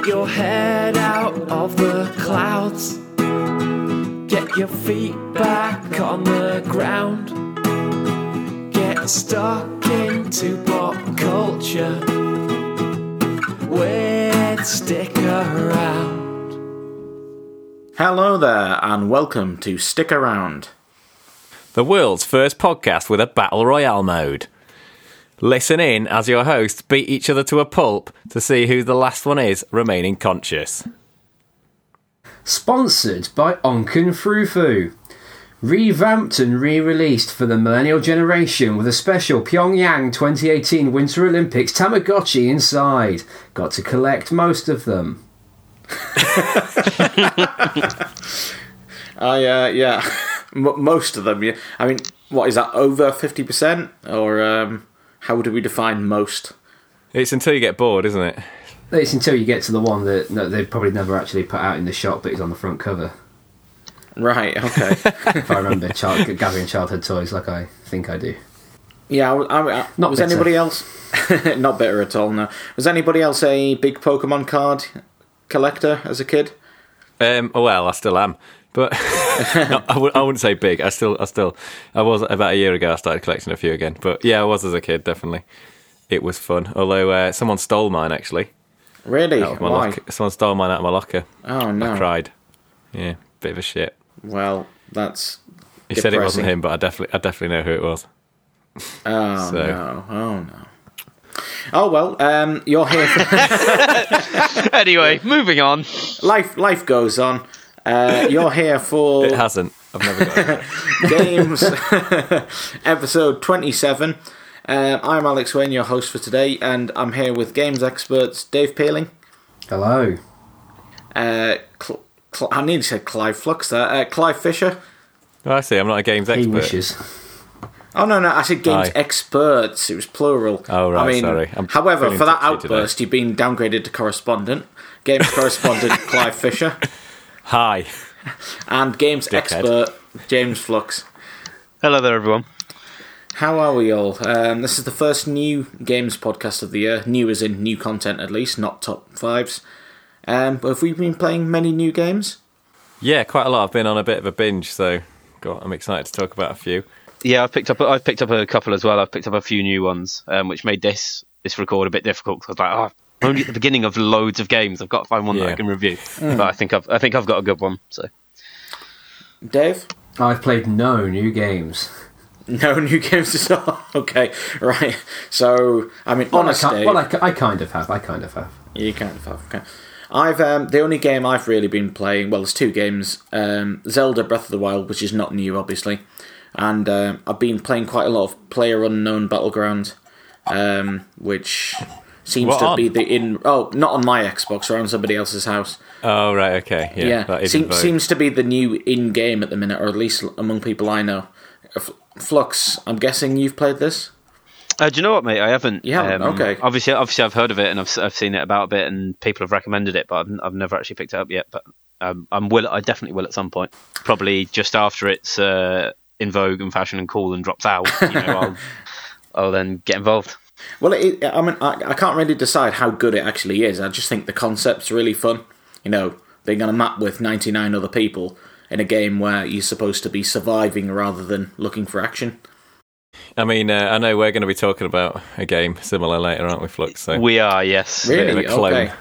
Get your head out of the clouds. Get your feet back on the ground. Get stuck into pop culture. With Stick Around. Hello there, and welcome to Stick Around. the world's first podcast with a battle royale mode. Listen in as your hosts beat each other to a pulp to see who the last one is remaining conscious. Sponsored by Onken Frufu. Revamped and re released for the millennial generation with a special Pyongyang 2018 Winter Olympics Tamagotchi inside. Got to collect most of them. I, uh, yeah, M- most of them, yeah. I mean, what is that, over 50%? Or um, how do we define most? It's until you get bored, isn't it? It's until you get to the one that no, they've probably never actually put out in the shop, but is on the front cover. Right, okay. If I remember child, gathering childhood toys like I think I do. yeah, I, I, I- Not was bitter. anybody else? Not bitter at all, no. Was anybody else a big Pokemon card collector as a kid? Um, well, I still am, but no, I, w- I wouldn't say big. I still, I still, I was about a year ago. I started collecting a few again, but yeah, I was as a kid. Definitely, it was fun. Although uh, someone stole mine actually. Really? Out of my Why? locker. Someone stole mine out of my locker. Oh, no. I cried. Yeah, bit of a shit. Well, that's. He said it wasn't him, but I definitely, I definitely know who it was. Oh, So- no. Oh, no. Oh, well, um, you're here for. Anyway, moving on. life, life goes on. Uh, you're here for. It hasn't. I've never got it. Games, episode 27. Um, I'm Alex Wayne, your host for today, and I'm here with games experts Dave Peeling. Hello. Uh, Cl- Cl- I nearly said Clive Flux there. Uh, Clive Fisher. Oh, I see. I'm not a games expert. He expert. wishes. Oh, no, no, I said games Aye. experts. It was plural. Oh, right, I mean, sorry. I'm however, for that touchy today. outburst, you've been downgraded to correspondent. Games correspondent Clive Fisher. Hi. And games Dickhead. expert James Flux. Hello there, everyone. How are we all? Um, this is the first new games podcast of the year. New as in new content, at least, not top fives. Um, but have we been playing many new games? Yeah, quite a lot. I've been on a bit of a binge, so got, I'm excited to talk about a few. Yeah, I've picked up. I've picked up a couple as well. I've picked up a few new ones, um, which made this this record a bit difficult. 'cause I was like, oh, I'm only at the beginning of loads of games. I've got to find one that I can review. But I think I've I think I've got a good one. So Dave? I've played no new games. No new games at all. okay, right. So, I mean, Well, I, honestly, ki- well I, I kind of have. I kind of have. you kind of have. Okay. I've um, the only game I've really been playing. Well, there's two games: um, Zelda Breath of the Wild, which is not new, obviously, and um, I've been playing quite a lot of Player Unknown Battleground, um, which seems What to on? be the in. Oh, not on my Xbox or on somebody else's house. Oh, right, okay. Yeah, Yeah, that is Seem- seems to be the new in game at the minute, or at least among people I know. Flux, I'm guessing you've played this. uh, do you know what, mate? I haven't. Yeah. haven't? Okay. Obviously, obviously, I've heard of it and I've s- I've seen it about a bit, and people have recommended it, but I've, I've never actually picked it up yet. But um, I'm will. I definitely will at some point. Probably just after it's uh, in vogue and fashion and cool and drops out. You know, I'll I'll then get involved. Well, it, I mean, I, I can't really decide how good it actually is. I just think the concept's really fun. You know, being on a map with 99 other people in a game where you're supposed to be surviving rather than looking for action. I mean, uh, I know we're going to be talking about a game similar later, aren't we, Flux? So, We are, yes. bit of Really? a clone. Okay.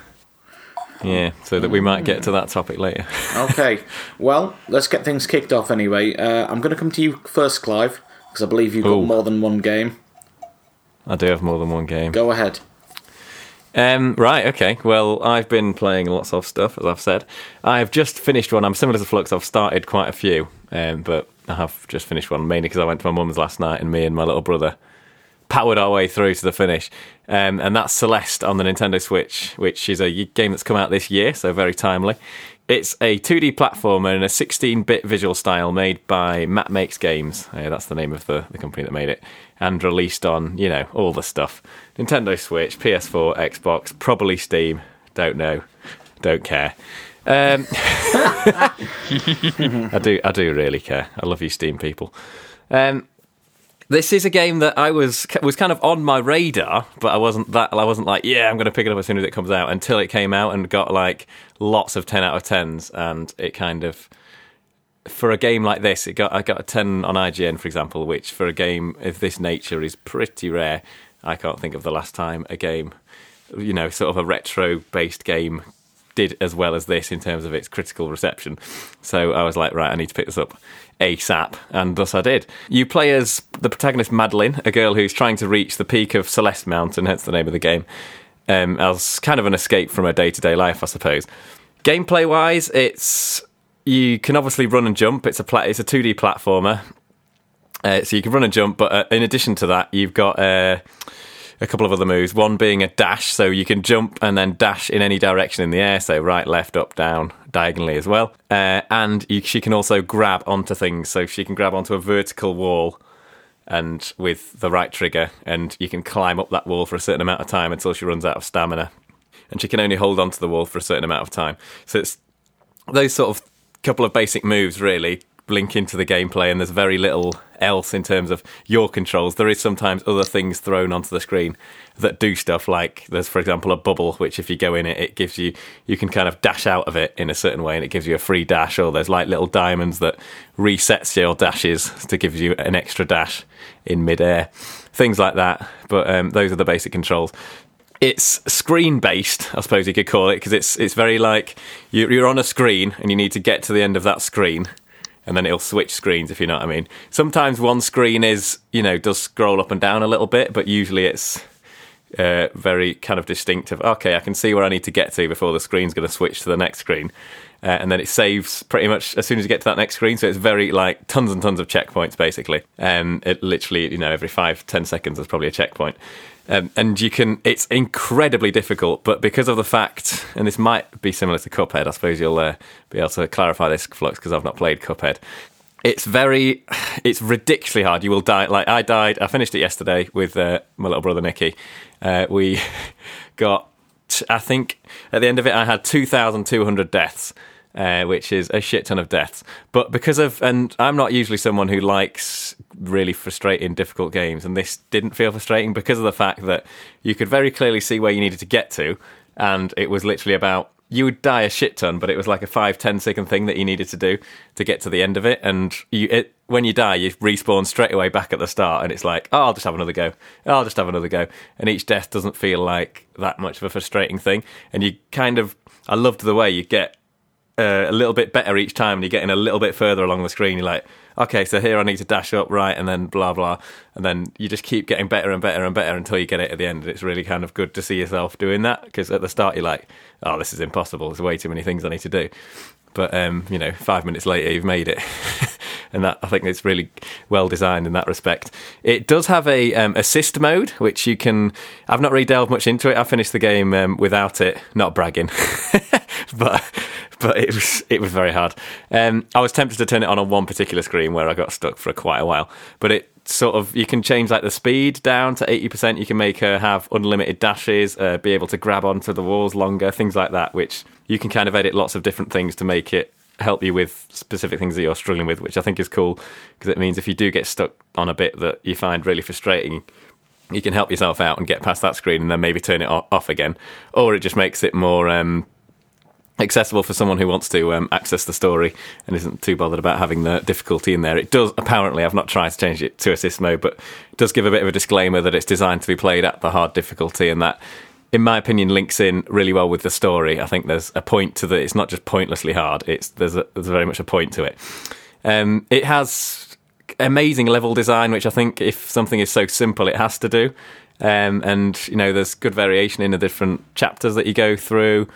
yeah, so that we might get to that topic later. Okay. well, let's get things kicked off anyway. Uh, I'm going to come to you first, Clive, because I believe you've got Ooh. more than one game. I do have more than one game. Go ahead. Um, right, okay. Well, I've been playing lots of stuff, as I've said. I've just finished one. I'm similar to Flux. I've started quite a few, um, but I have just finished one mainly because I went to my mum's last night and me and my little brother powered our way through to the finish. Um, and that's Celeste on the Nintendo Switch, which is a game that's come out this year, so very timely. It's a 2D platformer in a 16 bit visual style made by Matt Makes Games. Uh, that's the name of the, the company that made it. And released on, you know, all the stuff Nintendo Switch, PS4, Xbox, probably Steam. Don't know. Don't care. Um, I do. I do really care. I love you, Steam people. Um, This is a game that I was was kind of on my radar, but I wasn't that I wasn't like, yeah, I'm going to pick it up as soon as it comes out until it came out and got like lots of 10 out of 10s and it kind of for a game like this, it got I got a 10 on IGN for example, which for a game of this nature is pretty rare. I can't think of the last time a game, you know, sort of a retro based game did as well as this in terms of its critical reception. So I was like, right, I need to pick this up ASAP, and thus I did. You play as the protagonist Madeline, a girl who's trying to reach the peak of Celeste Mountain, hence the name of the game, um, as kind of an escape from her day to day life, I suppose. Gameplay wise, it's you can obviously run and jump. It's a pla- it's a two D platformer, uh, so you can run and jump. But uh, in addition to that, you've got. Uh, a couple of other moves. One being a dash, so you can jump and then dash in any direction in the air, so right, left, up, down, diagonally as well. Uh, and you, she can also grab onto things, so she can grab onto a vertical wall and with the right trigger, and you can climb up that wall for a certain amount of time until she runs out of stamina. And she can only hold onto the wall for a certain amount of time. So it's those sort of couple of basic moves really link into the gameplay, and there's very little else in terms of your controls. There is sometimes other things thrown onto the screen that do stuff like there's, for example, a bubble, which if you go in it, it gives you, you can kind of dash out of it in a certain way and it gives you a free dash, or there's like little diamonds that resets your dashes to give you an extra dash in midair. Things like that. But um, those are the basic controls it's screen based, I suppose you could call it, because it's it's very like you're on a screen and you need to get to the end of that screen, and then it'll switch screens if you know what I mean. Sometimes one screen is you know does scroll up and down a little bit, but usually it's uh, very kind of distinctive. Okay, I can see where I need to get to before the screen's going to switch to the next screen. Uh, and then it saves pretty much as soon as you get to that next screen. So it's very like tons and tons of checkpoints basically. And it literally, you know, every five ten seconds there's probably a checkpoint. Um, and you can, it's incredibly difficult, but because of the fact, and this might be similar to Cuphead, I suppose you'll uh, be able to clarify this, Flux, because I've not played Cuphead. It's very, it's ridiculously hard. You will die. Like I died. I finished it yesterday with uh, my little brother Nicky. Uh, we got, I think, at the end of it, I had two thousand two hundred deaths, uh, which is a shit ton of deaths. But because of, and I'm not usually someone who likes really frustrating, difficult games, and this didn't feel frustrating because of the fact that you could very clearly see where you needed to get to, and it was literally about you would die a shit ton, but it was like a five ten second thing that you needed to do to get to the end of it, and you it, when you die, you respawn straight away back at the start, and it's like, oh, I'll just have another go, oh, I'll just have another go, and each death doesn't feel like that much of a frustrating thing, and you kind of, I loved the way you get uh, a little bit better each time and you're getting a little bit further along the screen. You're like, okay, so here I need to dash up, right, and then blah, blah. And then you just keep getting better and better and better until you get it at the end. It's really kind of good to see yourself doing that because at the start you're like, oh, this is impossible. There's way too many things I need to do. But, um, you know, five minutes later, you've made it. and that I think it's really well designed in that respect. It does have a um, assist mode, which you can. I've not really delved much into it. I finished the game um, without it. Not bragging, but but it was it was very hard. Um, I was tempted to turn it on on one particular screen where I got stuck for quite a while, but it sort of you can change like the speed down to 80% you can make her have unlimited dashes uh, be able to grab onto the walls longer things like that which you can kind of edit lots of different things to make it help you with specific things that you're struggling with which i think is cool because it means if you do get stuck on a bit that you find really frustrating you can help yourself out and get past that screen and then maybe turn it off again. Or it just makes it more um, accessible for someone who wants to um, access the story and isn't too bothered about having the difficulty in there. It does apparently. I've not tried to change it to assist mode, but does give a bit of a disclaimer that it's designed to be played at the hard difficulty, and that, in my opinion, links in really well with the story. I think there's a point to that. It's not just pointlessly hard. It's there's a, there's very much a point to it. Um, it has amazing level design, which I think if something is so simple, it has to do. Um, and you know, there's good variation in the different chapters that you go through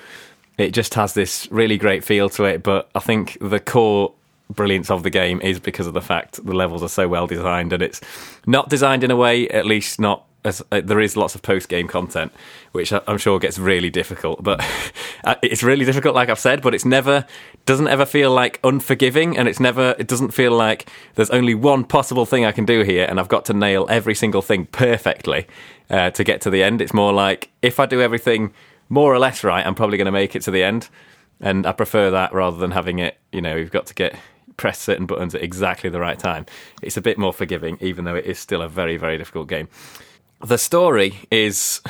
it just has this really great feel to it. But I think the core brilliance of the game is because of the fact the levels are so well designed, and it's not designed in a way, at least not. As, uh, there is lots of post game content, which I'm sure gets really difficult. But uh, it's really difficult, like I've said. But it's never doesn't ever feel like unforgiving, and it's never it doesn't feel like there's only one possible thing I can do here, and I've got to nail every single thing perfectly uh, to get to the end. It's more like if I do everything more or less right, I'm probably going to make it to the end. And I prefer that rather than having it, you know, you've got to get press certain buttons at exactly the right time. It's a bit more forgiving, even though it is still a very, very difficult game. The story is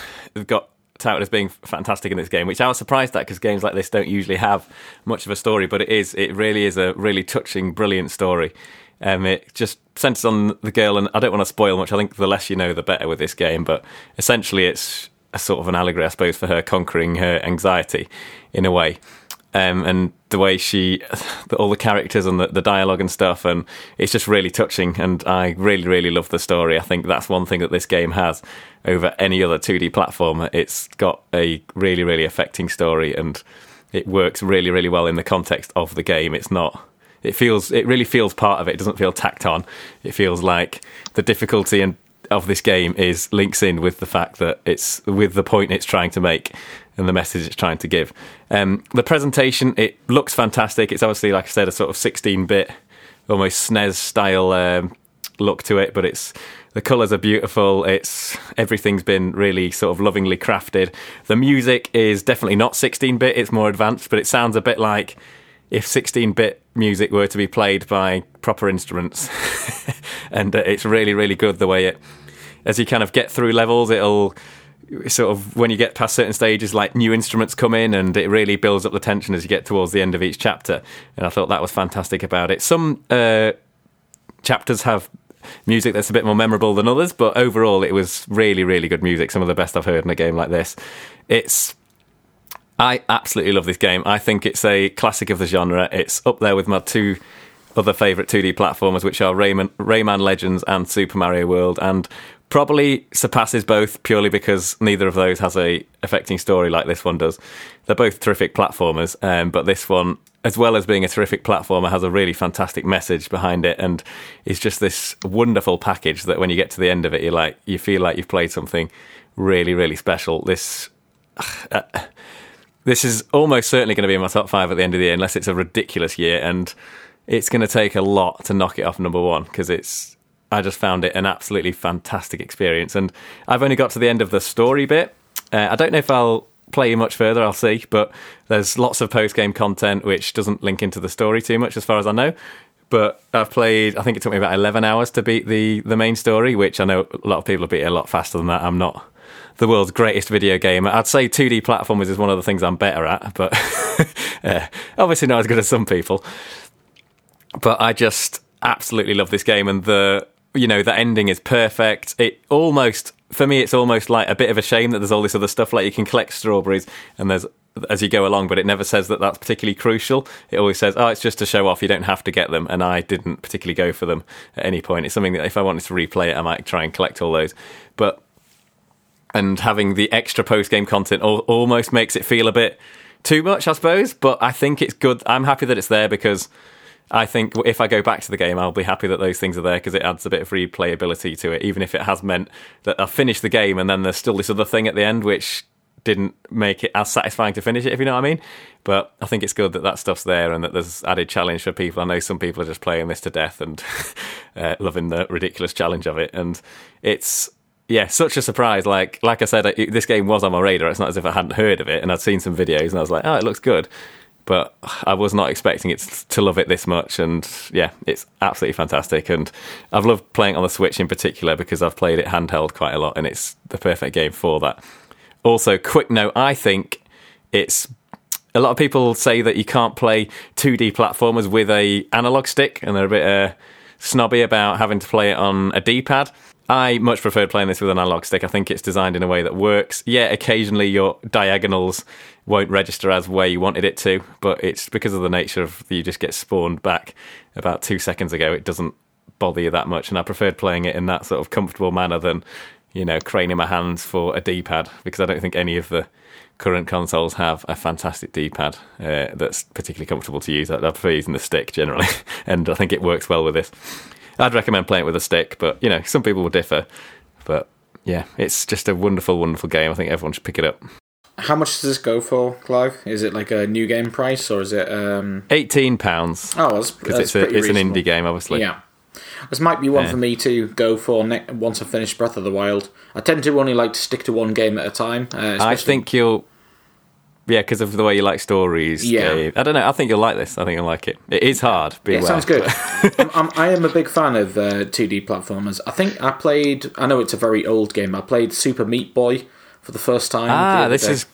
got touted as being fantastic in this game, which I was surprised at because games like this don't usually have much of a story, but it is. It really is a really touching, brilliant story. Um, it just centers on the girl, and I don't want to spoil much. I think the less you know, the better with this game. But essentially, it's a sort of an allegory, I suppose, for her conquering her anxiety in a way. Um, and the way she, all the characters and the, the dialogue and stuff, and it's just really touching. And I really, really love the story. I think that's one thing that this game has over any other 2D platformer. It's got a really, really affecting story, and it works really, really well in the context of the game. It's not. It feels. It really feels part of it. It doesn't feel tacked on. It feels like the difficulty and of this game is links in with the fact that it's with the point it's trying to make and the message it's trying to give. Um, the presentation it looks fantastic. It's obviously, like I said, a sort of 16-bit, almost SNES style um, look to it, but it's the colours are beautiful. It's everything's been really sort of lovingly crafted. The music is definitely not 16-bit; it's more advanced, but it sounds a bit like if 16-bit music were to be played by proper instruments. and uh, it's really, really good the way it, as you kind of get through levels, it'll sort of when you get past certain stages, like new instruments come in, and it really builds up the tension as you get towards the end of each chapter. And I thought that was fantastic about it. Some uh, chapters have music that's a bit more memorable than others, but overall, it was really, really good music. Some of the best I've heard in a game like this. It's I absolutely love this game. I think it's a classic of the genre. It's up there with my two other favourite 2D platformers, which are Rayman, Rayman Legends and Super Mario World, and probably surpasses both purely because neither of those has a affecting story like this one does. They're both terrific platformers, um, but this one, as well as being a terrific platformer, has a really fantastic message behind it, and is just this wonderful package that when you get to the end of it, you like you feel like you've played something really, really special. This. Uh, this is almost certainly going to be in my top five at the end of the year, unless it's a ridiculous year, and it's going to take a lot to knock it off number one because it's. I just found it an absolutely fantastic experience, and I've only got to the end of the story bit. Uh, I don't know if I'll play you much further. I'll see, but there's lots of post game content which doesn't link into the story too much, as far as I know. But I've played. I think it took me about eleven hours to beat the the main story, which I know a lot of people have beat it a lot faster than that. I'm not the world's greatest video game. I'd say 2D platformers is one of the things I'm better at, but uh, obviously not as good as some people. But I just absolutely love this game, and the you know the ending is perfect. It almost for me, it's almost like a bit of a shame that there's all this other stuff. Like you can collect strawberries, and there's as you go along, but it never says that that's particularly crucial. It always says, "Oh, it's just to show off. You don't have to get them." And I didn't particularly go for them at any point. It's something that if I wanted to replay it, I might try and collect all those. But and having the extra post game content al- almost makes it feel a bit too much, I suppose. But I think it's good. I'm happy that it's there because I think if I go back to the game, I'll be happy that those things are there because it adds a bit of replayability to it, even if it has meant that I've finished the game and then there's still this other thing at the end which didn't make it as satisfying to finish it, if you know what I mean. But I think it's good that that stuff's there and that there's added challenge for people. I know some people are just playing this to death and uh, loving the ridiculous challenge of it, and it's yeah, such a surprise. Like like I said, this game was on my radar. It's not as if I hadn't heard of it, and I'd seen some videos, and I was like, oh, it looks good. But I was not expecting it to love it this much, and yeah, it's absolutely fantastic. And I've loved playing on the Switch in particular because I've played it handheld quite a lot, and it's the perfect game for that. Also, quick note: I think it's a lot of people say that you can't play 2D platformers with a analog stick, and they're a bit uh, snobby about having to play it on a D-pad. I much prefer playing this with an analog stick. I think it's designed in a way that works. Yeah, occasionally your diagonals won't register as where you wanted it to, but it's because of the nature of you just get spawned back about two seconds ago. It doesn't bother you that much, and I preferred playing it in that sort of comfortable manner than you know craning my hands for a D-pad because I don't think any of the current consoles have a fantastic D-pad uh, that's particularly comfortable to use. I prefer using the stick generally, and I think it works well with this. I'd recommend playing it with a stick, but you know, some people will differ. But yeah, it's just a wonderful, wonderful game. I think everyone should pick it up. How much does this go for, Clive? Is it like a new game price or is it? um Eighteen pounds. Oh, because it's a it's an indie game, obviously. Yeah, this might be one Yeah. for me to go for ne- once I finish Breath of the Wild. I tend to only like to stick to one game at a time. Uh, I think you'll. Yeah, because of the way you like stories. Yeah. I don't know. I think you'll like this. I think you'll like it. It is hard. Yeah, Beware. it sounds good. I'm, I'm, I am a big fan of uh, 2D platformers. I think I played. I know it's a very old game. I played Super Meat Boy for the first time. Ah, this day. is.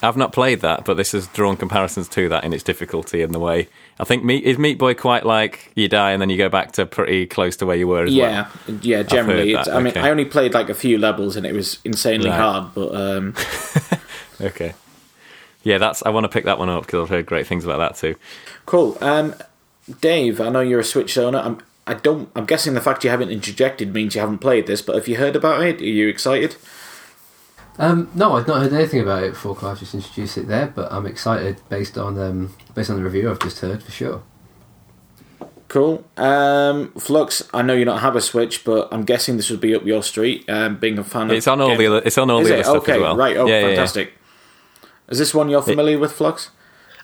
I've not played that, but this has drawn comparisons to that in its difficulty and the way. I think Meat is Meat Boy quite like you die and then you go back to pretty close to where you were as well. Yeah, yeah. Generally, I mean, okay. I only played like a few levels and it was insanely Right. hard. But um, Okay. Yeah, that's. I want to pick that one up because I've heard great things about that too. cool. Um, Dave, I know you're a Switch owner. I'm. I don't. I'm guessing the fact you haven't interjected means you haven't played this. But have you heard about it? Are you excited? Um, no, I've not heard anything about it before Clive just introduced it there, but I'm excited based on um, based on the review I've just heard for sure. Cool. Um, Flux, I know you don't have a Switch, but I'm guessing this would be up your street. Um, being a fan of It's on all the game- other. It's on all Is the it? other stuff okay, as well. right. Oh, Yeah, yeah, yeah. Fantastic. Is this one you're familiar with, Flux?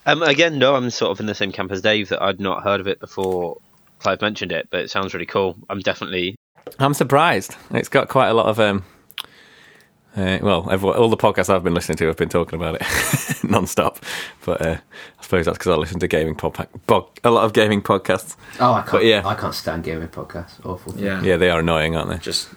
Um, again, no, I'm sort of in the same camp as Dave that I'd not heard of it before Clive mentioned it, but it sounds really cool. I'm definitely I'm surprised. It's got quite a lot of. Um, uh, well, everyone, all the podcasts I've been listening to have been talking about it non-stop. But uh, I suppose that's because I listen to gaming pod, pod, a lot of gaming podcasts. Oh, I can't. But yeah. I can't stand gaming podcasts. Awful. Yeah. Yeah, they are annoying, aren't they? Just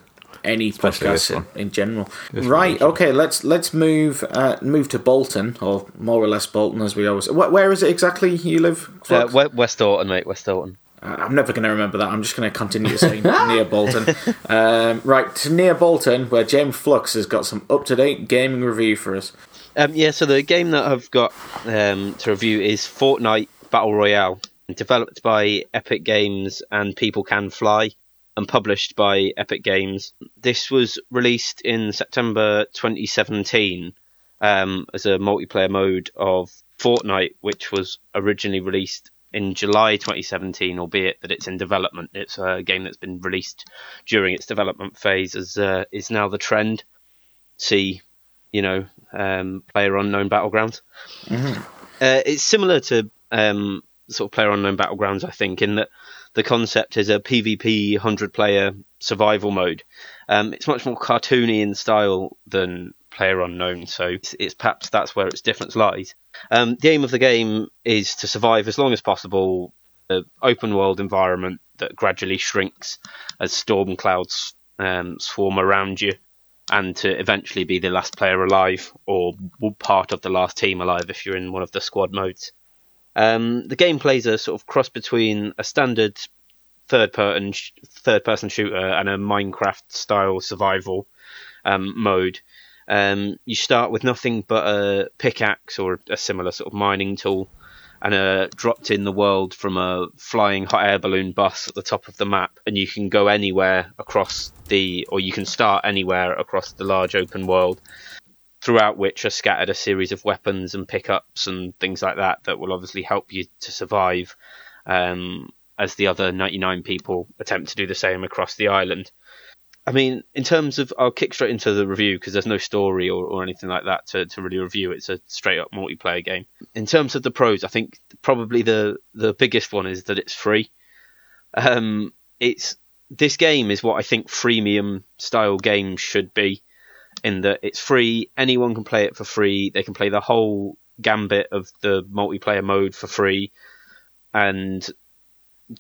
any Especially podcast in, in general. This right. one. Okay. Let's let's move uh, move to Bolton, or more or less Bolton, as we always. Wh- where is it exactly you live? uh, Flux? Westhoughton, mate. Westhoughton. Uh, I'm never going to remember that. I'm just going to continue to say near Bolton. Um, right to near Bolton, where James Flux has got some up to date gaming review for us. Um, yeah, so the game that I've got um, to review is Fortnite Battle Royale, developed by Epic Games and People Can Fly, and published by Epic Games. This was released in September 2017 um, as a multiplayer mode of Fortnite, which was originally released in July 2017, albeit that it's in development. It's a game that's been released during its development phase, as uh, is now the trend. See, you know, um, player unknown battlegrounds. Uh, it's similar to um, sort of player unknown battlegrounds, I think, in that the concept is a PvP 100 player survival mode. Um, it's much more cartoony in style than player unknown, so it's, it's perhaps that's where its difference lies. Um, the aim of the game is to survive as long as possible, an open world environment that gradually shrinks as storm clouds um, swarm around you and to eventually be the last player alive or part of the last team alive if you're in one of the squad modes. Um, the gameplay is a sort of cross between a standard third person third person shooter and a Minecraft style survival um, mode. Um, you start with nothing but a pickaxe or a similar sort of mining tool, and are dropped in the world from a flying hot air balloon bus at the top of the map, and you can go anywhere across the, or you can start anywhere across the large open world. Throughout which are scattered a series of weapons and pickups and things like that that will obviously help you to survive, um, as the other 99 people attempt to do the same across the island. I mean, in terms of, I'll kick straight into the review because there's no story or, or anything like that to, to really review. It's a straight up multiplayer game. In terms of the pros, I think probably the the biggest one is that it's free. Um, it's this game is what I think freemium style games should be, in that it's free. Anyone can play it for free. They can play the whole gambit of the multiplayer mode for free, and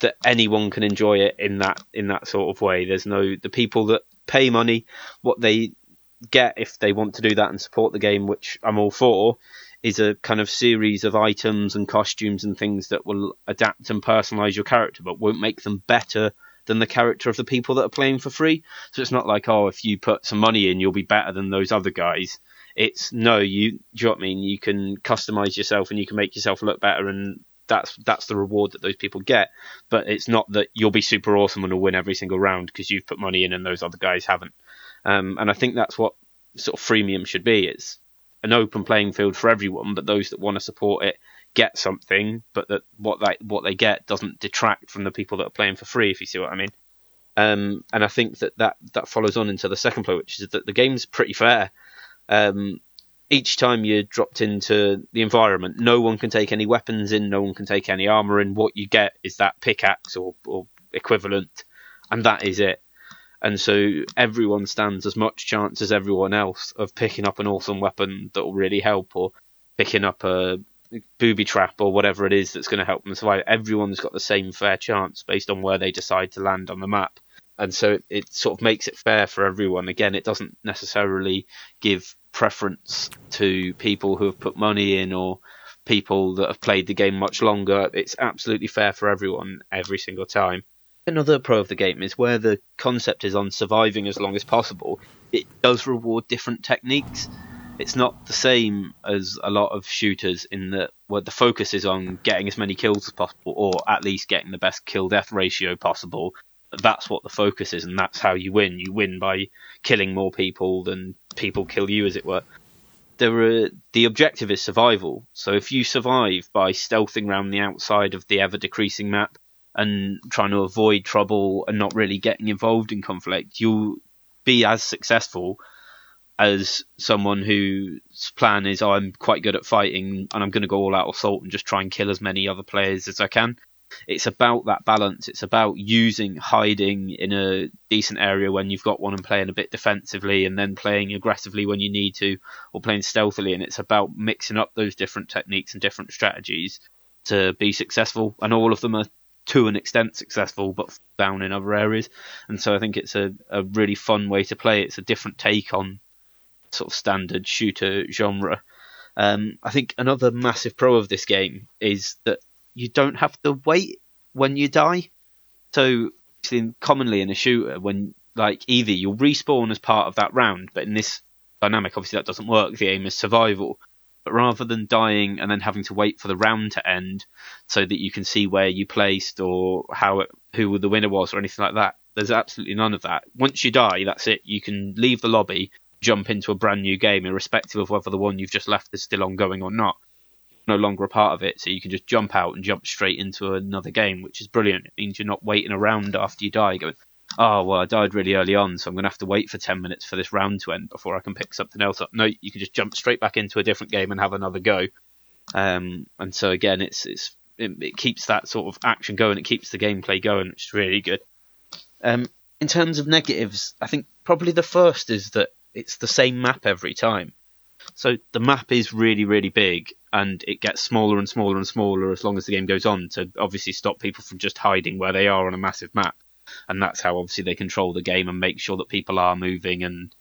that anyone can enjoy it in that in that sort of way. There's no the people that pay money, what they get if they want to do that and support the game, which I'm all for, is a kind of series of items and costumes and things that will adapt and personalize your character, but won't make them better than the character of the people that are playing for free. So it's not like, oh, if you put some money in, you'll be better than those other guys. It's no, you, do you know I mean? You can customize yourself and you can make yourself look better, and that's that's the reward that those people get. But it's not that you'll be super awesome and will win every single round because you've put money in and those other guys haven't. Um, and I think that's what sort of freemium should be. It's an open playing field for everyone, but those that want to support it get something, but that what they what they get doesn't detract from the people that are playing for free. If you see what I mean. Um, and I think that, that that follows on into the second play, which is that the game's pretty fair. Um, each time you're dropped into the environment, no one can take any weapons in, no one can take any armor in. What you get is that pickaxe or, or equivalent, and that is it. And so everyone stands as much chance as everyone else of picking up an awesome weapon that will really help, or picking up a booby trap or whatever it is that's going to help them survive. Everyone's got the same fair chance based on where they decide to land on the map. And so it, it sort of makes it fair for everyone. Again, it doesn't necessarily give preference to people who have put money in or people that have played the game much longer. It's absolutely fair for everyone every single time. Another pro of the game is where the concept is on surviving as long as possible, it does reward different techniques. It's not the same as a lot of shooters in that where the focus is on getting as many kills as possible, or at least getting the best kill death ratio possible. That's what the focus is, and that's how you win. You win by killing more people than people kill you, as it were there are, the objective is survival. So if you survive by stealthing around the outside of the ever decreasing map and trying to avoid trouble and not really getting involved in conflict, you'll be as successful as someone whose plan is, oh, I'm quite good at fighting and I'm going to go all out assault and just try and kill as many other players as I can it's about that balance. It's about using hiding in a decent area when you've got one and playing a bit defensively and then playing aggressively when you need to or playing stealthily. And it's about mixing up those different techniques and different strategies to be successful. And all of them are to an extent successful, but down in other areas. And so I think it's a, a really fun way to play. It's a different take on sort of standard shooter genre. Um, I think another massive pro of this game is that you don't have to wait when you die. So commonly in a shooter, when like either you'll respawn as part of that round, but in this dynamic, obviously that doesn't work. The aim is survival. But rather than dying and then having to wait for the round to end so that you can see where you placed or how it, who the winner was or anything like that, there's absolutely none of that. Once you die, that's it. You can leave the lobby, jump into a brand new game, irrespective of whether the one you've just left is still ongoing or not no longer a part of it, so you can just jump out and jump straight into another game, which is brilliant. It means you're not waiting around after you die, going, "Oh well, I died really early on, so I'm going to have to wait for ten minutes for this round to end before I can pick something else up." No, you can just jump straight back into a different game and have another go. Um, and so again, it's it's it, it, keeps that sort of action going. It keeps the gameplay going, which is really good. Um, in terms of negatives, I think probably the first is that it's the same map every time. So the map is really, really big, and it gets smaller and smaller and smaller as long as the game goes on to obviously stop people from just hiding where they are on a massive map. And that's how obviously they control the game and make sure that people are moving and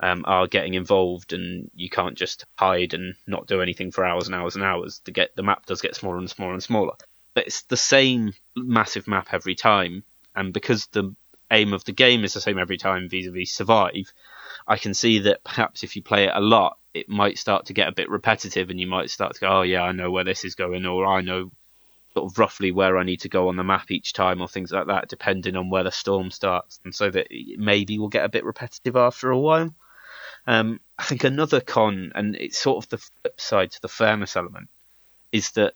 um, are getting involved, and you can't just hide and not do anything for hours and hours and hours. To get the map does get smaller and smaller and smaller, but it's the same massive map every time. And because the aim of the game is the same every time vis-a-vis survive, I can see that perhaps if you play it a lot, it might start to get a bit repetitive and you might start to go, oh yeah, I know where this is going, or I know sort of roughly where I need to go on the map each time, or things like that, depending on where the storm starts, and so that maybe will get a bit repetitive after a while. Um, I think another con, and it's sort of the flip side to the fairness element, is that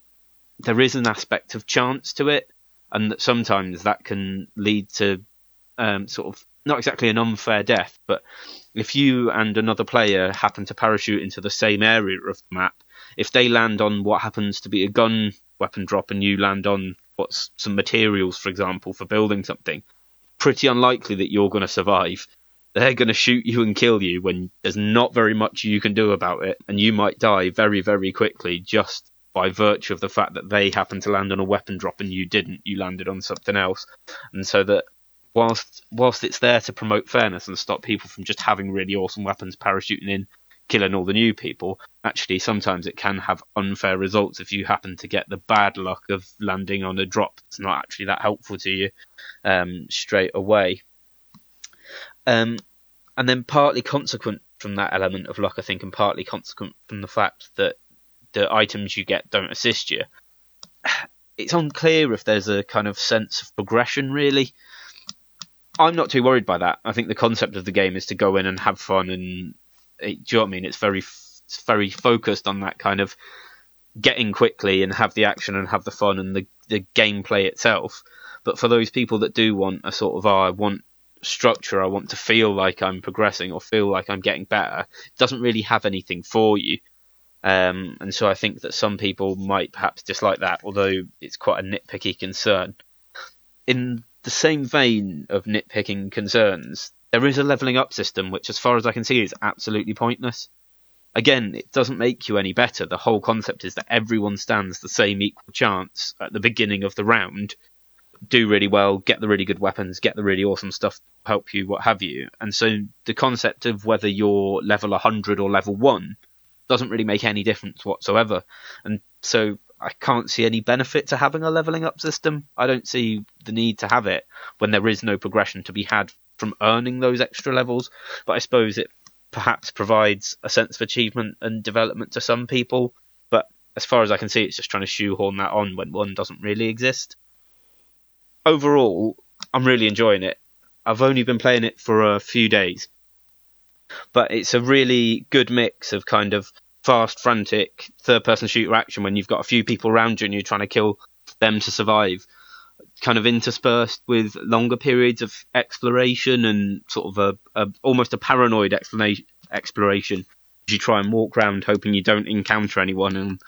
there is an aspect of chance to it, and that sometimes that can lead to um, sort of not exactly an unfair death, but if you and another player happen to parachute into the same area of the map, if they land on what happens to be a gun weapon drop and you land on what's some materials, for example, for building something, pretty unlikely that you're going to survive. They're going to shoot you and kill you when there's not very much you can do about it, and you might die very, very quickly just by virtue of the fact that they happened to land on a weapon drop and you didn't. You landed on something else, and so that whilst whilst it's there to promote fairness and stop people from just having really awesome weapons parachuting in, killing all the new people, actually sometimes it can have unfair results if you happen to get the bad luck of landing on a drop that's not actually that helpful to you um, straight away. Um, and then partly consequent from that element of luck, I think, and partly consequent from the fact that the items you get don't assist you. It's unclear if there's a kind of sense of progression, really. I'm not too worried by that. I think the concept of the game is to go in and have fun, and it, do you know what I mean? It's very, it's very focused on that kind of getting quickly and have the action and have the fun and the the gameplay itself. But for those people that do want a sort of, oh, I want structure, I want to feel like I'm progressing or feel like I'm getting better, it doesn't really have anything for you. Um, and so I think that some people might perhaps dislike that, although it's quite a nitpicky concern. In the same vein of nitpicking concerns, there is a leveling up system which, as far as I can see, is absolutely pointless. again, it doesn't make you any better. The whole concept is that everyone stands the same equal chance at the beginning of the round. Do really well, get the really good weapons, get the really awesome stuff, help you, what have you. And so the concept of whether you're level 100 or level 1 doesn't really make any difference whatsoever. And so I can't see any benefit to having a leveling up system. I don't see the need to have it when there is no progression to be had from earning those extra levels. But I suppose it perhaps provides a sense of achievement and development to some people. But as far as I can see, it's just trying to shoehorn that on when one doesn't really exist. Overall, I'm really enjoying it. I've only been playing it for a few days, but it's a really good mix of kind of fast, frantic third person shooter action when you've got a few people around you and you're trying to kill them to survive. Kind of interspersed with longer periods of exploration and sort of a, a almost a paranoid exploration you try and walk around hoping you don't encounter anyone and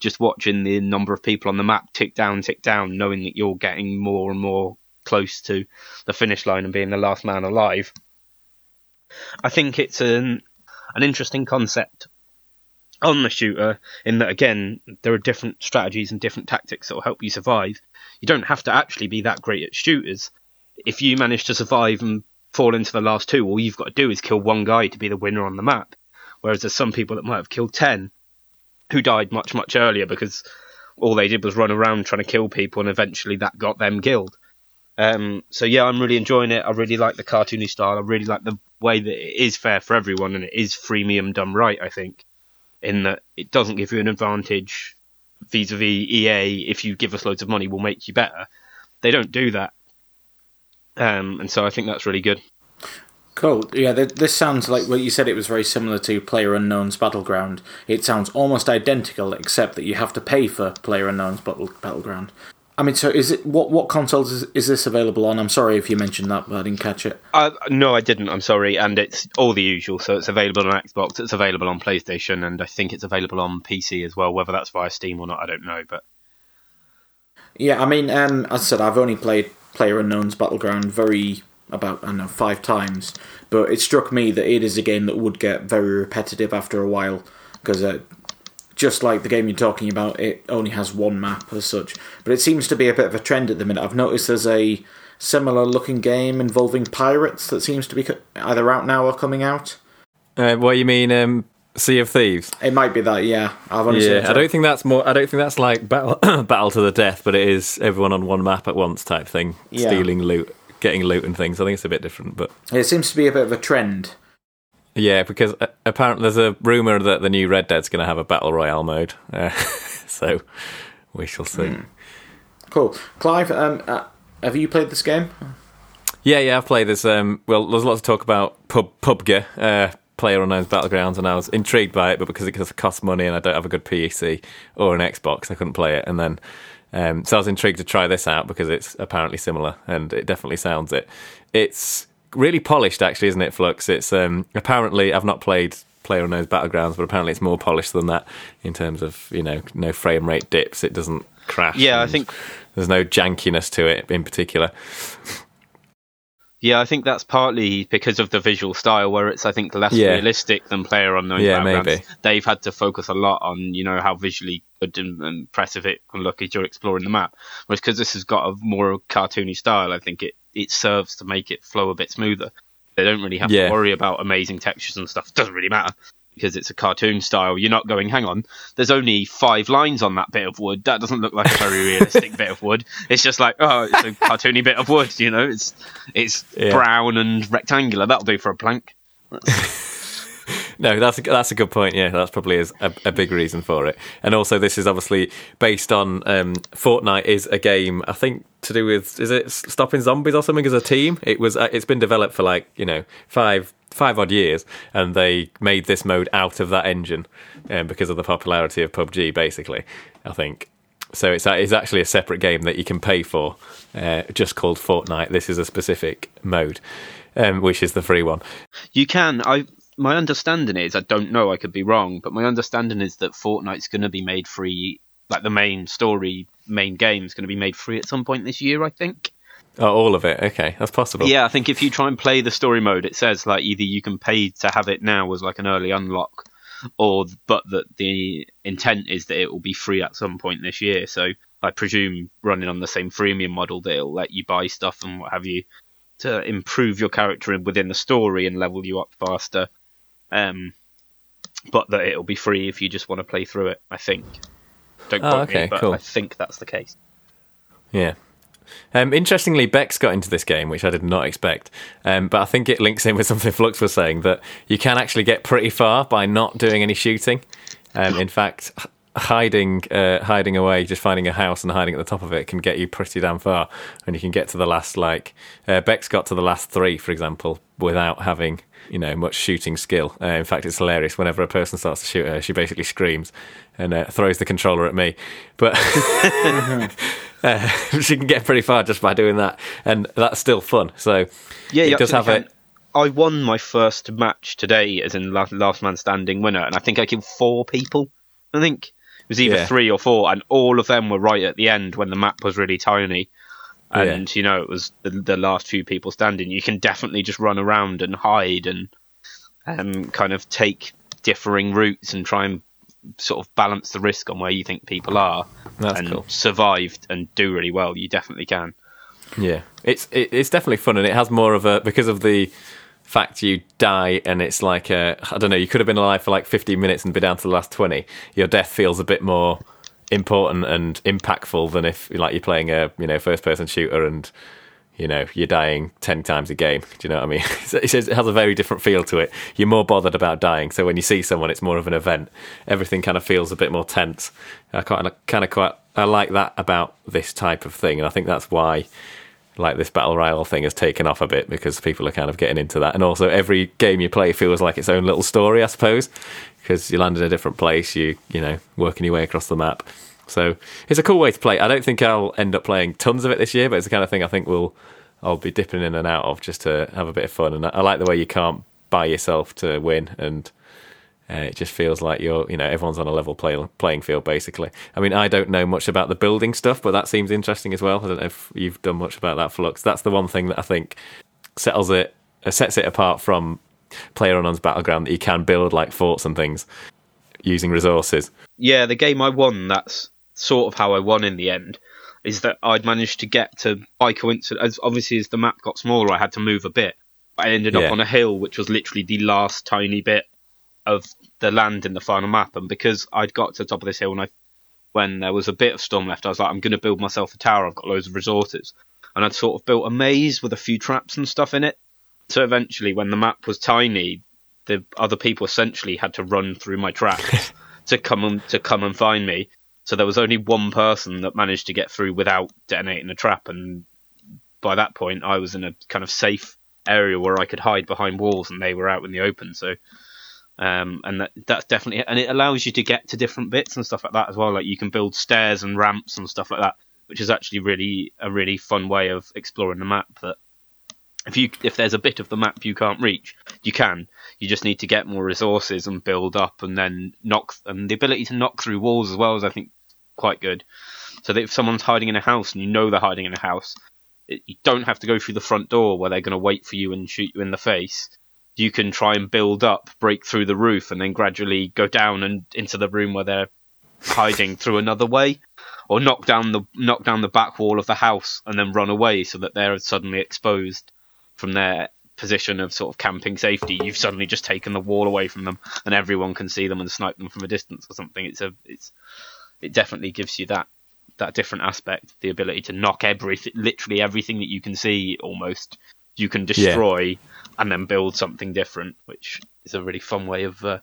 just watching the number of people on the map tick down, tick down, knowing that you're getting more and more close to the finish line and being the last man alive. I think it's an an interesting concept on the shooter in that again there are different strategies and different tactics that will help you survive. You don't have to actually be that great at shooters. If you manage to survive and fall into the last two, all you've got to do is kill one guy to be the winner on the map. Whereas there's some people that might have killed ten who died much much earlier because all they did was run around trying to kill people and eventually that got them killed. Um, so yeah, I'm really enjoying it. I really like the cartoony style. I really like the way that it is fair for everyone and it is freemium done right. I think in that it doesn't give you an advantage vis-a-vis EA. If you give us loads of money, we'll make you better. They don't do that, um, and so I think that's really good. Cool. Yeah, this sounds like what you said. It was very similar to Player Unknown's Battleground. It sounds almost identical, except that you have to pay for Player Unknown's Battleground. I mean, so is it what what consoles is, is this available on? I'm sorry if you mentioned that, but I didn't catch it. Uh, no, I didn't. I'm sorry, and it's all the usual. So it's available on Xbox, it's available on PlayStation, and I think it's available on PC as well. Whether that's via Steam or not, I don't know. But Yeah, I mean, um, as I said, I've only played Player Unknown's Battleground very about I don't know five times, but it struck me that it is a game that would get very repetitive after a while because uh, just like the game you're talking about, it only has one map as such. But it seems to be a bit of a trend at the minute. I've noticed there's a similar looking game involving pirates that seems to be either out now or coming out. Uh, what you mean, um, Sea of Thieves? It might be that, yeah. I've only Yeah. I don't think that's more. I don't think that's like battle, battle to the death, but it is everyone on one map at once type thing, Yeah. stealing loot, getting loot and things. I think it's a bit different, but It seems to be a bit of a trend. Yeah, because uh, apparently there's a rumor that the new Red Dead's going to have a battle royale mode, uh, so we shall see. Hmm. Cool. Clive, um, uh, have you played this game? Yeah, yeah, I've played this. Um, well, there's lots of talk about pub PUBG, uh, Player Unknown's Battlegrounds, and I was intrigued by it, but because it costs money and I don't have a good PC or an Xbox, I couldn't play it. And then, um, so I was intrigued to try this out because it's apparently similar, and it definitely sounds it. It's really polished, actually, isn't it, Flux? It's um, apparently I've not played Player Unknown's Battlegrounds, but apparently it's more polished than that in terms of you know no frame rate dips. It doesn't crash. Yeah, I think there's no jankiness to it in particular. yeah, I think that's partly because of the visual style, where it's I think less Yeah. realistic than Player Unknown. Yeah, Battlegrounds. maybe. They've had to focus a lot on you know how visually good and impressive it can look as you're exploring the map. Whereas because this has got a more cartoony style, I think it it serves to make it flow a bit smoother. They don't really have Yeah. to worry about amazing textures and stuff. It doesn't really matter because it's a cartoon style. You're not going, hang on, there's only five lines on that bit of wood. That doesn't look like a very realistic bit of wood. It's just like, oh, it's a cartoony bit of wood. You know, it's it's Yeah. brown and rectangular. That'll do for a plank. No, that's a, that's a good point. Yeah, that's probably is a, a big reason for it. And also, this is obviously based on um, Fortnite is a game I think to do with is it stopping zombies or something as a team. It was uh, it's been developed for like you know five five odd years, and they made this mode out of that engine um, because of the popularity of PUBG. Basically, I think. So it's it's actually a separate game that you can pay for, uh, just called Fortnite. This is a specific mode, um, which is the free one. You can. I my understanding is I don't know. I could be wrong, but my understanding is that Fortnite's going to be made free. Like the main story, main game is going to be made free at some point this year. I think. Oh, all of it. Okay, that's possible. Yeah, I think if you try and play the story mode, it says like either you can pay to have it now as like an early unlock, or but that the intent is that it will be free at some point this year. So I presume running on the same freemium model, that it'll let you buy stuff and what have you to improve your character within the story and level you up faster. Um, but that it'll be free if you just want to play through it. I think. Don't Oh, quote okay, me, but cool. I think that's the case. Yeah. Um, interestingly, Bex got into this game, which I did not expect. Um, but I think it links in with something Flux was saying that you can actually get pretty far by not doing any shooting. Um, in fact, hiding, uh, hiding away, just finding a house and hiding at the top of it can get you pretty damn far. And you can get to the last, like uh, Bex got to the last three, for example, without having you know much shooting skill. Uh, in fact, it's hilarious. Whenever a person starts to shoot her, she basically screams and uh, throws the controller at me. But uh, she can get pretty far just by doing that, and that's still fun. So Yeah, it does have it. can. I won my first match today, as in last, last man standing winner, and I think I killed four people. I think was either Yeah. three or four, and all of them were right at the end when the map was really tiny. And you know, it was the, the last few people standing. You can definitely just run around and hide and um, kind of take differing routes and try and sort of balance the risk on where you think people are That's and cool. survive and do really well. You definitely can. Yeah, it's it, it's definitely fun, and it has more of a because of the fact you die, and it's like a, I don't know. You could have been alive for like 15 minutes and be down to the last 20. Your death feels a bit more important and impactful than if like you're playing a you know first person shooter and you know you're dying 10 times a game. Do you know what I mean? it has a very different feel to it. You're more bothered about dying, so when you see someone, it's more of an event. Everything kind of feels a bit more tense. I kind of kind of quite I like that about this type of thing, and I think that's why like this battle royale thing has taken off a bit because people are kind of getting into that. And also, every game you play feels like its own little story, I suppose, because you land in a different place, you you know, working your way across the map. So it's a cool way to play. I don't think I'll end up playing tons of it this year, but it's the kind of thing I think will I'll be dipping in and out of just to have a bit of fun. And I, I like the way you can't buy yourself to win and. Uh, it just feels like you're, you know, everyone's on a level play, playing field, basically. I mean, I don't know much about the building stuff, but that seems interesting as well. I don't know if you've done much about that, Flux. That's the one thing that I think settles it, uh, sets it apart from PlayerUnknown's Battleground that you can build like forts and things using resources. yeah, the game I won, that's sort of how I won in the end, is that I'd managed to get to, by coincidence, as obviously as the map got smaller, I had to move a bit. I ended Yeah. up on a hill, which was literally the last tiny bit of the land in the final map. And because I'd got to the top of this hill and I, when there was a bit of storm left, I was like, I'm going to build myself a tower. I've got loads of resources. And I'd sort of built a maze with a few traps and stuff in it. So eventually, when the map was tiny, the other people essentially had to run through my traps to come and to come and find me. So there was only one person that managed to get through without detonating a trap, and by that point, I was in a kind of safe area where I could hide behind walls, and they were out in the open. So, um, and that that's definitely, and it allows you to get to different bits and stuff like that as well. Like you can build stairs and ramps and stuff like that, which is actually really a really fun way of exploring the map. That if you if there's a bit of the map you can't reach, you can. You just need to get more resources and build up, and then knock. And the ability to knock through walls as well is, I think, quite good. So that if someone's hiding in a house and you know they're hiding in a house, it, you don't have to go through the front door where they're going to wait for you and shoot you in the face. You can try and build up, break through the roof, and then gradually go down and into the room where they're hiding through another way, or knock down the knock down the back wall of the house and then run away so that they're suddenly exposed from their position of sort of camping safety. You've suddenly just taken the wall away from them, and everyone can see them and snipe them from a distance or something. It's a it's it definitely gives you that that different aspect, the ability to knock everything, literally everything that you can see, almost you can destroy and then build something different, which is a really fun way of uh,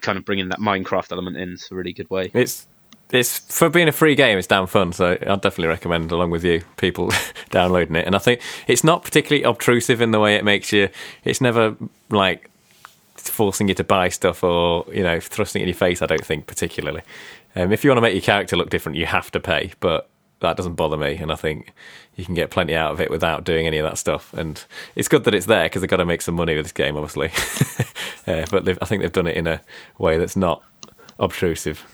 kind of bringing that Minecraft element in. It's a really good way. It's it's for being a free game. It's damn fun. So I'd definitely recommend, along with you, people downloading it. And I think it's not particularly obtrusive in the way it makes you. It's never like forcing you to buy stuff or you know thrusting it in your face. I don't think particularly. Um, if you want to make your character look different, you have to pay, but that doesn't bother me. And I think you can get plenty out of it without doing any of that stuff. And it's good that it's there because they've got to make some money with this game, obviously. uh, but I think they've done it in a way that's not obtrusive.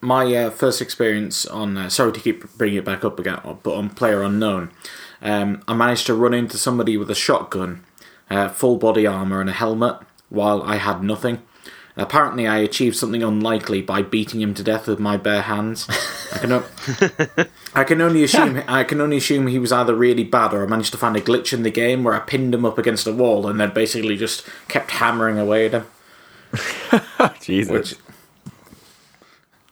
my uh, first experience on uh, sorry to keep bringing it back up again but on player unknown um, i managed to run into somebody with a shotgun uh, full body armor and a helmet while i had nothing Apparently, I achieved something unlikely by beating him to death with my bare hands. I can, o- I can only assume I can only assume he was either really bad or I managed to find a glitch in the game where I pinned him up against a wall and then basically just kept hammering away at him. Jesus. Which,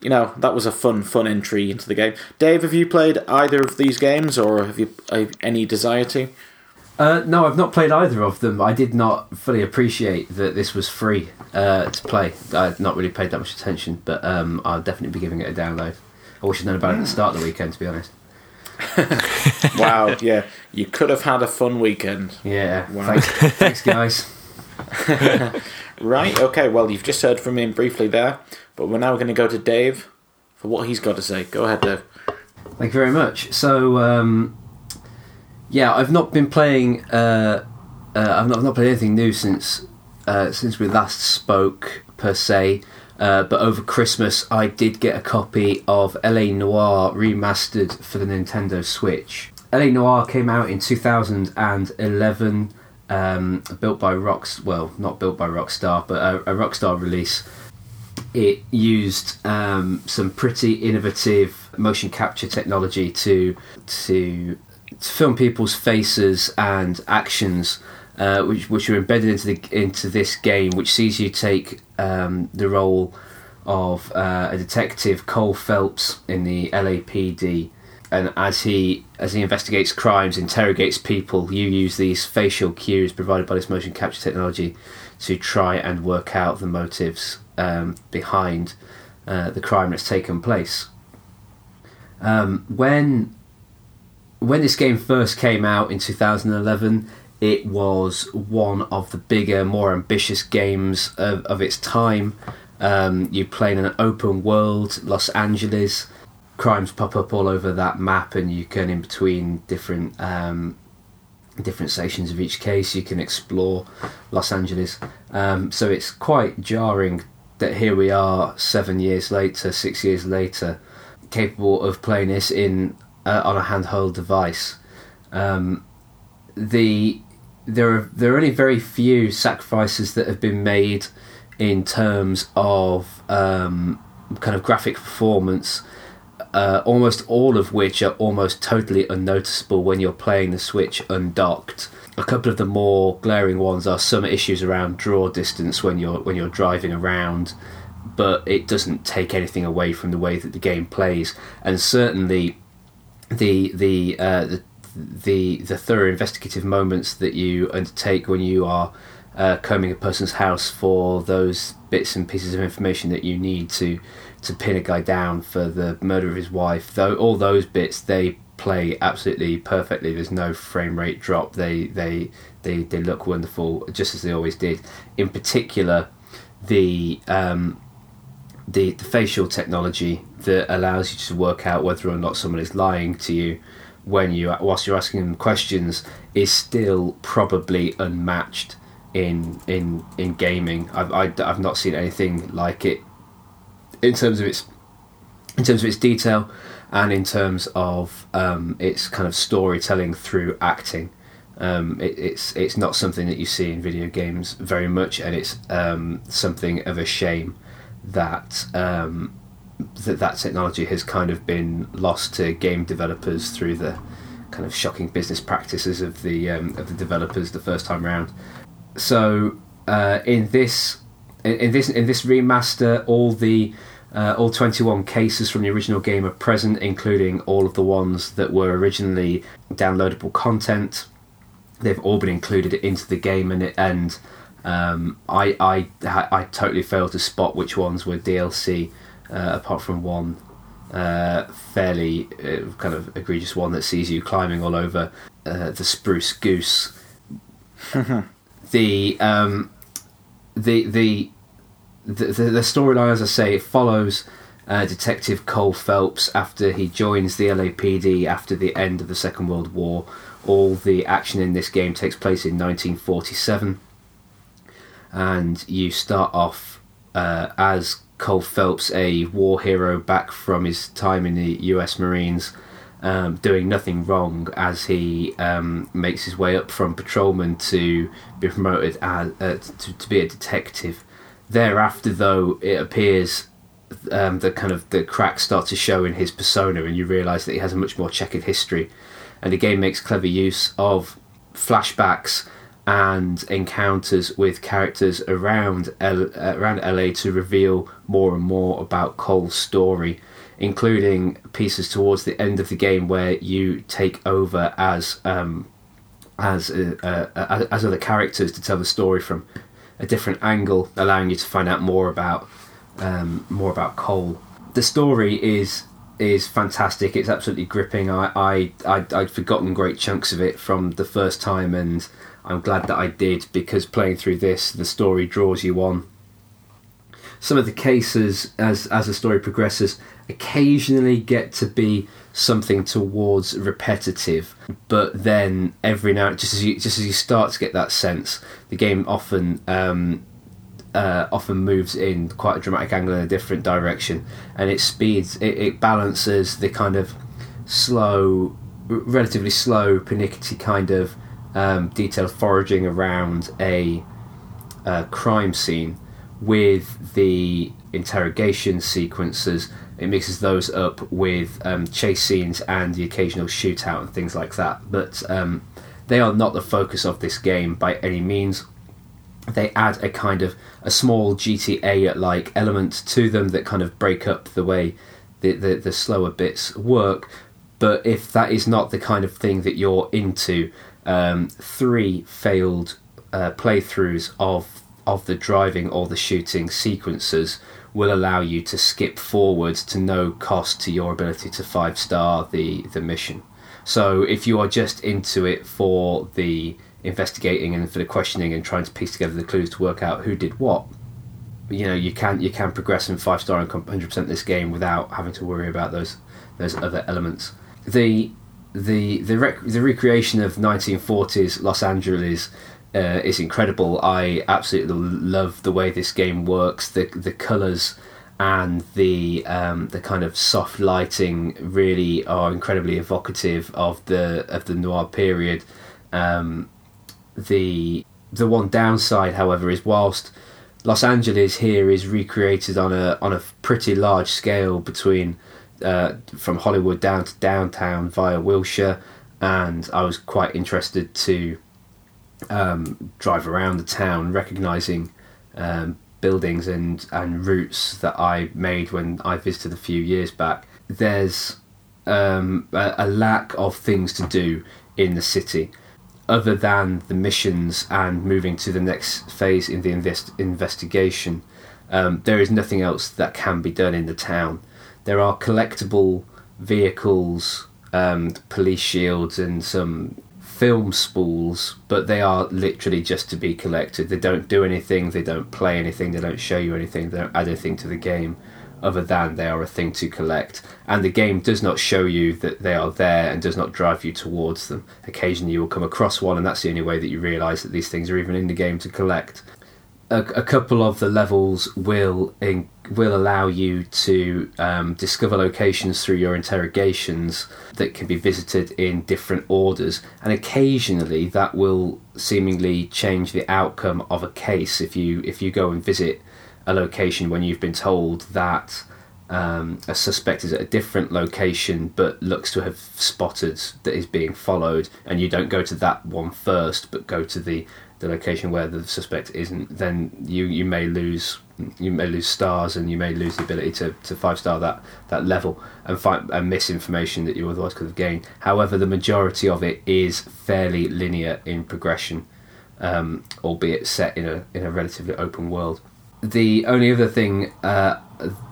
you know, that was a fun, fun entry into the game. Dave, have you played either of these games, or have you uh, any desire to? Uh, no, I've not played either of them. I did not fully appreciate that this was free uh, to play. I'd not really paid that much attention, but um, I'll definitely be giving it a download. I wish I'd known about it at the start of the weekend, to be honest. Wow, yeah, you could have had a fun weekend. Yeah, Wow. thanks, thanks, guys. Right, okay, well, you've just heard from him briefly there, but we're now going to go to Dave for what he's got to say. Go ahead, Dave. Thank you very much. So, um, yeah, I've not been playing. Uh, uh, I've, not, I've not played anything new since uh, since we last spoke per se. Uh, but over Christmas, I did get a copy of LA Noire remastered for the Nintendo Switch. LA Noire came out in 2011, um, built by Rocks. Well, not built by Rockstar, but a, a Rockstar release it used um, some pretty innovative motion capture technology to to, to film people's faces and actions, uh, which which are embedded into the into this game, which sees you take um, the role of uh, a detective Cole Phelps in the LAPD. And as he as he investigates crimes, interrogates people, you use these facial cues provided by this motion capture technology to try and work out the motives um, behind uh, the crime that's taken place. Um, when when this game first came out in 2011, it was one of the bigger, more ambitious games of, of its time. Um, you play in an open world, Los Angeles. Crimes pop up all over that map, and you can, in between different um, different stations of each case, you can explore Los Angeles. Um, so it's quite jarring that here we are, seven years later, six years later, capable of playing this in uh, on a handheld device. Um, the there are there are only very few sacrifices that have been made in terms of um, kind of graphic performance. Uh, almost all of which are almost totally unnoticeable when you're playing the Switch undocked. A couple of the more glaring ones are some issues around draw distance when you're when you're driving around, but it doesn't take anything away from the way that the game plays, and certainly the the uh, the, the thorough investigative moments that you undertake when you are uh, combing a person's house for those bits and pieces of information that you need to to pin a guy down for the murder of his wife. Though all those bits they play absolutely perfectly. There's no frame rate drop. They they they they look wonderful just as they always did. In particular, the um, the, the facial technology that allows you to work out whether or not someone is lying to you when you whilst you're asking them questions is still probably unmatched in in in gaming. I've I, have i have not seen anything like it in terms of its in terms of its detail and in terms of um, its kind of storytelling through acting. Um, it, it's it's not something that you see in video games very much, and it's um, something of a shame that um, that that technology has kind of been lost to game developers through the kind of shocking business practices of the um, of the developers the first time around. So uh, in this in, in this in this remaster, all the uh, all 21 cases from the original game are present, including all of the ones that were originally downloadable content. They've all been included into the game, and it, and um, I, I I totally failed to spot which ones were DLC, uh, apart from one uh, fairly uh, kind of egregious one that sees you climbing all over uh, the spruce goose. the um, the the the, the, storyline, as I say, it follows uh, Detective Cole Phelps after he joins the LAPD after the end of the Second World War. All the action in this game takes place in 1947, and you start off uh, as Cole Phelps, a war hero back from his time in the U.S. Marines. Um, doing nothing wrong as he um, makes his way up from patrolman to be promoted as, uh, to, to be a detective thereafter, though, it appears um, the kind of the cracks start to show in his persona, and you realise that he has a much more checkered history. And the game makes clever use of flashbacks and encounters with characters around L- around LA to reveal more and more about Cole's story, including pieces towards the end of the game where you take over as um, as uh, uh, as other characters to tell the story from a different angle, allowing you to find out more about um, more about Cole. The story is is fantastic. It's absolutely gripping. I, I, I I'd forgotten great chunks of it from the first time, and I'm glad that I did because playing through this, the story draws you on. Some of the cases, as as the story progresses, occasionally get to be something towards repetitive, but then every now just as you just as you start to get that sense, the game often um, uh, often moves in quite a dramatic angle in a different direction, and it speeds it, it balances the kind of slow, relatively slow, pernickety kind of um, detailed foraging around a uh, crime scene with the interrogation sequences. It mixes those up with um, chase scenes and the occasional shootout and things like that. But um, they are not the focus of this game by any means. They add a kind of a small GTA like element to them that kind of break up the way the, the, the slower bits work. But if that is not the kind of thing that you're into, um, three failed uh, playthroughs of of the driving or the shooting sequences will allow you to skip forward to no cost to your ability to five star the the mission. So if you are just into it for the investigating and for the questioning and trying to piece together the clues to work out who did what, you know you can you can progress and five star and 100% this game without having to worry about those those other elements. The the the rec- the recreation of 1940s Los Angeles uh, is incredible. I absolutely love the way this game works. The the colors and the um, the kind of soft lighting really are incredibly evocative of the of the noir period. Um, the the one downside, however, is whilst Los Angeles here is recreated on a on a pretty large scale between uh, from Hollywood down to downtown via Wilshire, and I was quite interested to um, drive around the town, recognizing um, buildings and and routes that I made when I visited a few years back. There's um, a, a lack of things to do in the city other than the missions and moving to the next phase in the invest- investigation, um, there is nothing else that can be done in the town. There are collectible vehicles, um, police shields, and some film spools, but they are literally just to be collected. They don't do anything, they don't play anything, they don't show you anything, they don't add anything to the game other than they are a thing to collect. And the game does not show you that they are there and does not drive you towards them. Occasionally you will come across one, and that's the only way that you realise that these things are even in the game to collect. A, a couple of the levels will in, will allow you to um, discover locations through your interrogations that can be visited in different orders, and occasionally that will seemingly change the outcome of a case if you if you go and visit a location when you've been told that um, a suspect is at a different location but looks to have spotted that is being followed, and you don't go to that one first but go to the, the location where the suspect isn't, then you, you may lose you may lose stars and you may lose the ability to, to five star that, that level and find and miss information that you otherwise could have gained. However, the majority of it is fairly linear in progression, um, albeit set in a in a relatively open world the only other thing uh,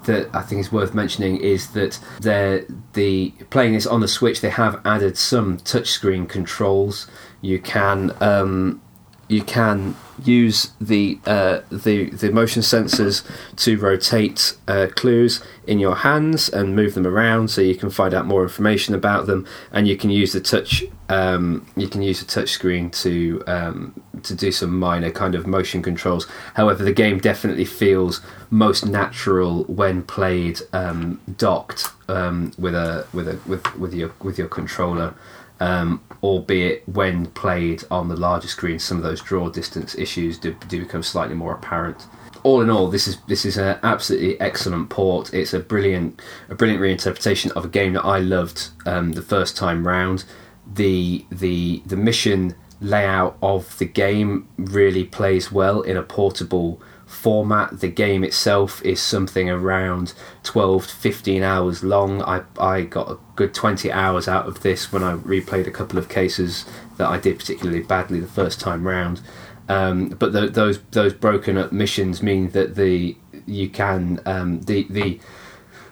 that I think is worth mentioning is that they're the playing this on the Switch. They have added some touchscreen controls. You can um, you can use the uh, the the motion sensors to rotate uh, clues in your hands and move them around, so you can find out more information about them. And you can use the touch um, you can use a touch screen to um, to do some minor kind of motion controls. However, the game definitely feels most natural when played um, docked um, with a with a with with your with your controller. Um, albeit when played on the larger screen, some of those draw distance issues do, do become slightly more apparent. all in all, this is this is an absolutely excellent port. It's a brilliant a brilliant reinterpretation of a game that I loved um, the first time round. The the the mission layout of the game really plays well in a portable format. The game itself is something around 12 to 15 hours long. I, I got a good 20 hours out of this when I replayed a couple of cases that I did particularly badly the first time round. Um, but the, those those broken up missions mean that the you can um, the the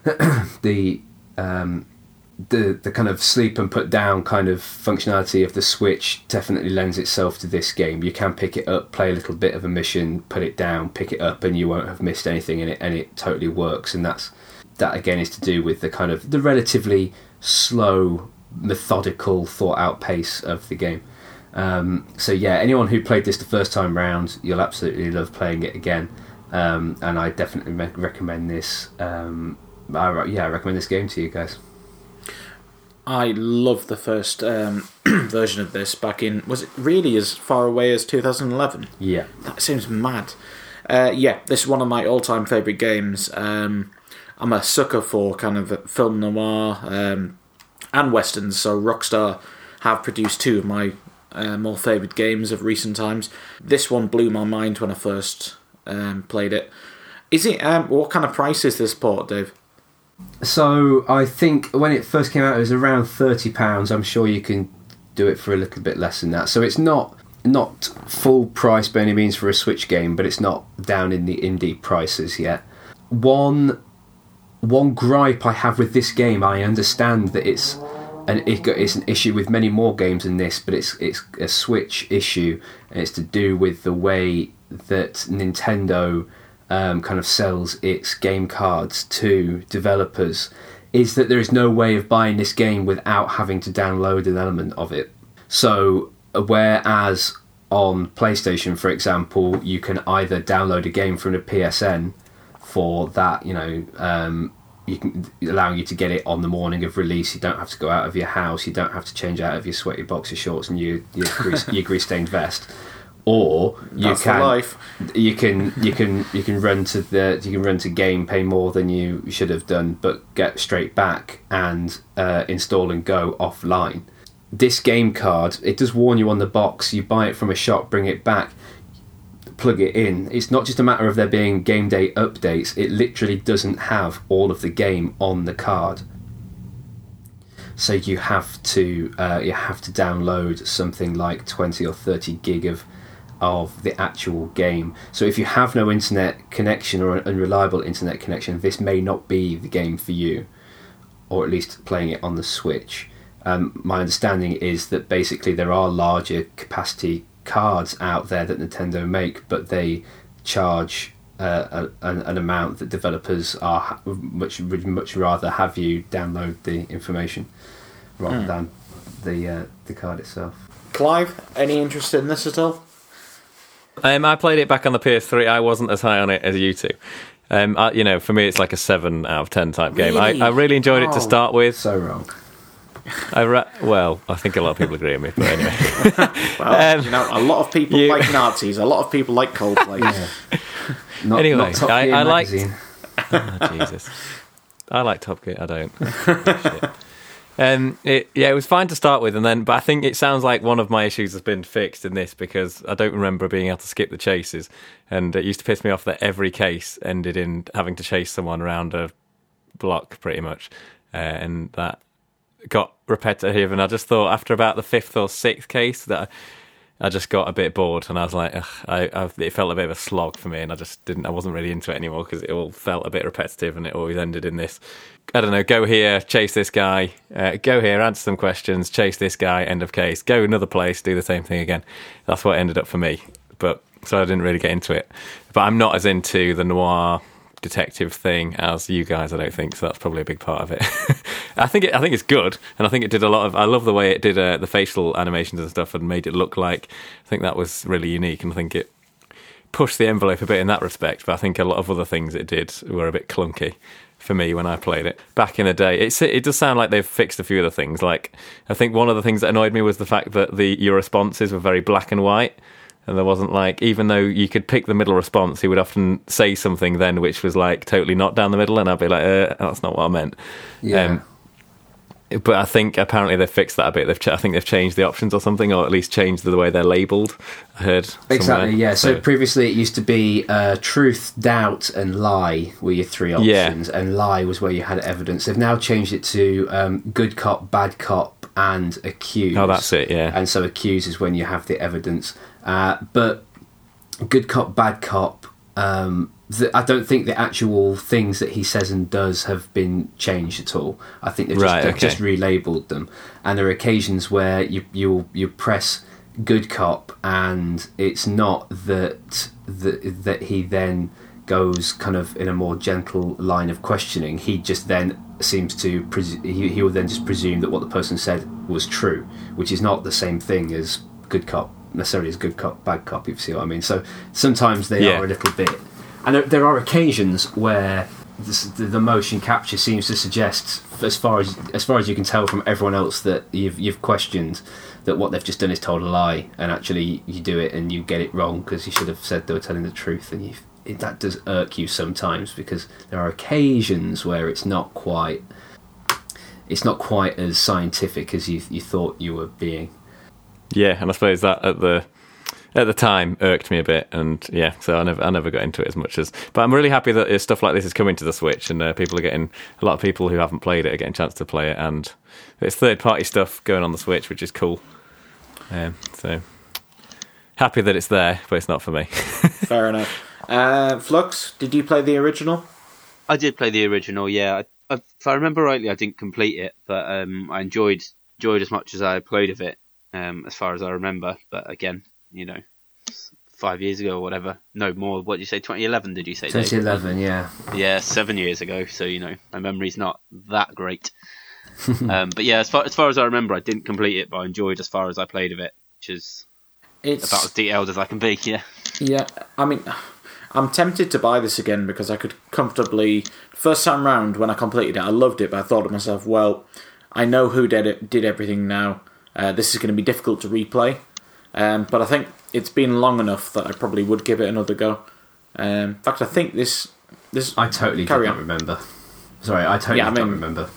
the um, the the kind of sleep and put down kind of functionality of the Switch definitely lends itself to this game. You can pick it up, play a little bit of a mission, put it down, pick it up, and you won't have missed anything in it, and it totally works. And that's that again is to do with the kind of the relatively slow, methodical, thought out pace of the game. Um, so yeah, anyone who played this the first time round, you'll absolutely love playing it again. Um, and I definitely me- recommend this. Um, I, yeah, I recommend this game to you guys. I love the first um, version of this back in. Was it really as far away as 2011? Yeah. That seems mad. Uh, yeah, this is one of my all-time favorite games. Um, I'm a sucker for kind of film noir um, and westerns. So Rockstar have produced two of my uh, more favorite games of recent times. This one blew my mind when I first um, played it. Is it? Um, what kind of price is this port, Dave? So I think when it first came out, it was around thirty pounds. I'm sure you can do it for a little bit less than that. So it's not not full price by any means for a Switch game, but it's not down in the indie prices yet. One one gripe I have with this game, I understand that it's an it's an issue with many more games than this, but it's it's a Switch issue, and it's to do with the way that Nintendo um, kind of sells its game cards to developers. Is that there is no way of buying this game without having to download an element of it. So whereas on PlayStation, for example, you can either download a game from the PSN for that, you know, um, you can allowing you to get it on the morning of release. You don't have to go out of your house. You don't have to change out of your sweaty boxer shorts and your your grease, your grease stained vest. Or you That's can life. you can you can you can run to the you can run to game, pay more than you should have done, but get straight back and uh, install and go offline. This game card, it does warn you on the box. You buy it from a shop, bring it back, plug it in. It's not just a matter of there being game day updates. It literally doesn't have all of the game on the card. So you have to uh, you have to download something like twenty or thirty gig of of the actual game. So if you have no internet connection or an unreliable internet connection, this may not be the game for you, or at least playing it on the Switch. Um, my understanding is that basically there are larger capacity cards out there that Nintendo make, but they charge uh, a, an, an amount that developers are much would much rather have you download the information rather than the uh, the card itself. Clive, any interest in this at all? Um, I played it back on the PS3. I wasn't as high on it as you two. Um, I, you know, for me, it's like a seven out of ten type game. Really? I, I really enjoyed it Oh. to start with. So wrong. I ra- well, I think a lot of people agree with me, but anyway. Well, Um, you know, a lot of people you- like Nazis. A lot of people like Coldplay. Not, Anyway, not I- Gear I liked- Oh, Jesus. I like Top Gear. I don't. Um, it, yeah, it was fine to start with, and then, but I think it sounds like one of my issues has been fixed in this because I don't remember being able to skip the chases, and it used to piss me off that every case ended in having to chase someone around a block, pretty much, uh, and that got repetitive. And I just thought after about the fifth or sixth case that I just got a bit bored, and I was like, I, I, it felt a bit of a slog for me, and I just didn't, I wasn't really into it anymore because it all felt a bit repetitive, and it always ended in this. I don't know. Go here, chase this guy. Uh, go here, answer some questions, chase this guy. End of case. Go another place, do the same thing again. That's what ended up for me. But so I didn't really get into it. But I'm not as into the noir detective thing as you guys. I don't think so. That's probably a big part of it. I think it, I think it's good, and I think it did a lot of. I love the way it did uh, the facial animations and stuff, and made it look like. I think that was really unique, and I think it pushed the envelope a bit in that respect. But I think a lot of other things it did were a bit clunky for me when I played it back in the day. It's, it does sound like they've fixed a few other things. Like I think one of the things that annoyed me was the fact that the your responses were very black and white. And there wasn't like, even though you could pick the middle response, he would often say something then which was like totally not down the middle, and I'd be like, uh, that's not what I meant. Yeah. Um, but I think apparently they've fixed that a bit. They've ch- I think they've changed the options or something, or at least changed the way they're labelled. I heard somewhere. Exactly, yeah. So, previously it used to be uh, truth, doubt, and lie were your three Yeah. options, and lie was where you had evidence. They've now changed it to um, good cop, bad cop, and accused. Oh, that's it, yeah. And so accuse is when you have the evidence. Uh, but good cop, bad cop. Um, th- I don't think the actual things that he says and does have been changed at all. I think they've just, Right, they've okay. just relabeled them. And there are occasions where you you you press good cop, and it's not that that that he then goes kind of in a more gentle line of questioning. He just then seems to pres- he, he will then just presume that what the person said was true, which is not the same thing as good cop necessarily as good cop bad cop. If you see what I mean. So sometimes they Yeah. are a little bit, and there, there are occasions where. This, the, the motion capture seems to suggest, as far as as far as you can tell from everyone else that you've you've questioned, that what they've just done is told a lie, and actually you do it and you get it wrong because you should have said they were telling the truth, and you it, that does irk you sometimes because there are occasions where it's not quite it's not quite as scientific as you you thought you were being. Yeah, and I suppose that at the at the time irked me a bit, and yeah, so I never I never got into it as much as. But I'm really happy that uh, stuff like this is coming to the Switch, and uh, people are getting a lot of people who haven't played it are getting a chance to play it, and it's third party stuff going on the Switch, which is cool. Um, so happy that it's there, but it's not for me. Fair enough. Uh, Flux, did you play the original? I did play the original. Yeah, I, I, if I remember rightly, I didn't complete it, but um, I enjoyed enjoyed as much as I played of it, um, as far as I remember. But again, you know, five years ago or whatever, no more. What did you say? 2011? Did you say? Dave? 2011, yeah. Yeah, seven years ago. So you know, my memory's not that great. um, but yeah, as far as far as I remember, I didn't complete it, but I enjoyed as far as I played of it, which is It's about as detailed as I can be. Yeah. Yeah, I mean, I'm tempted to buy this again because I could comfortably. First time round when I completed it, I loved it, but I thought to myself, well, I know who did it, did everything now. Uh, this is going to be difficult to replay, um, but I think it's been long enough that I probably would give it another go. Um, in fact, I think this this I totally Carry did on. not remember. Sorry, I totally Yeah, I don't mean- remember.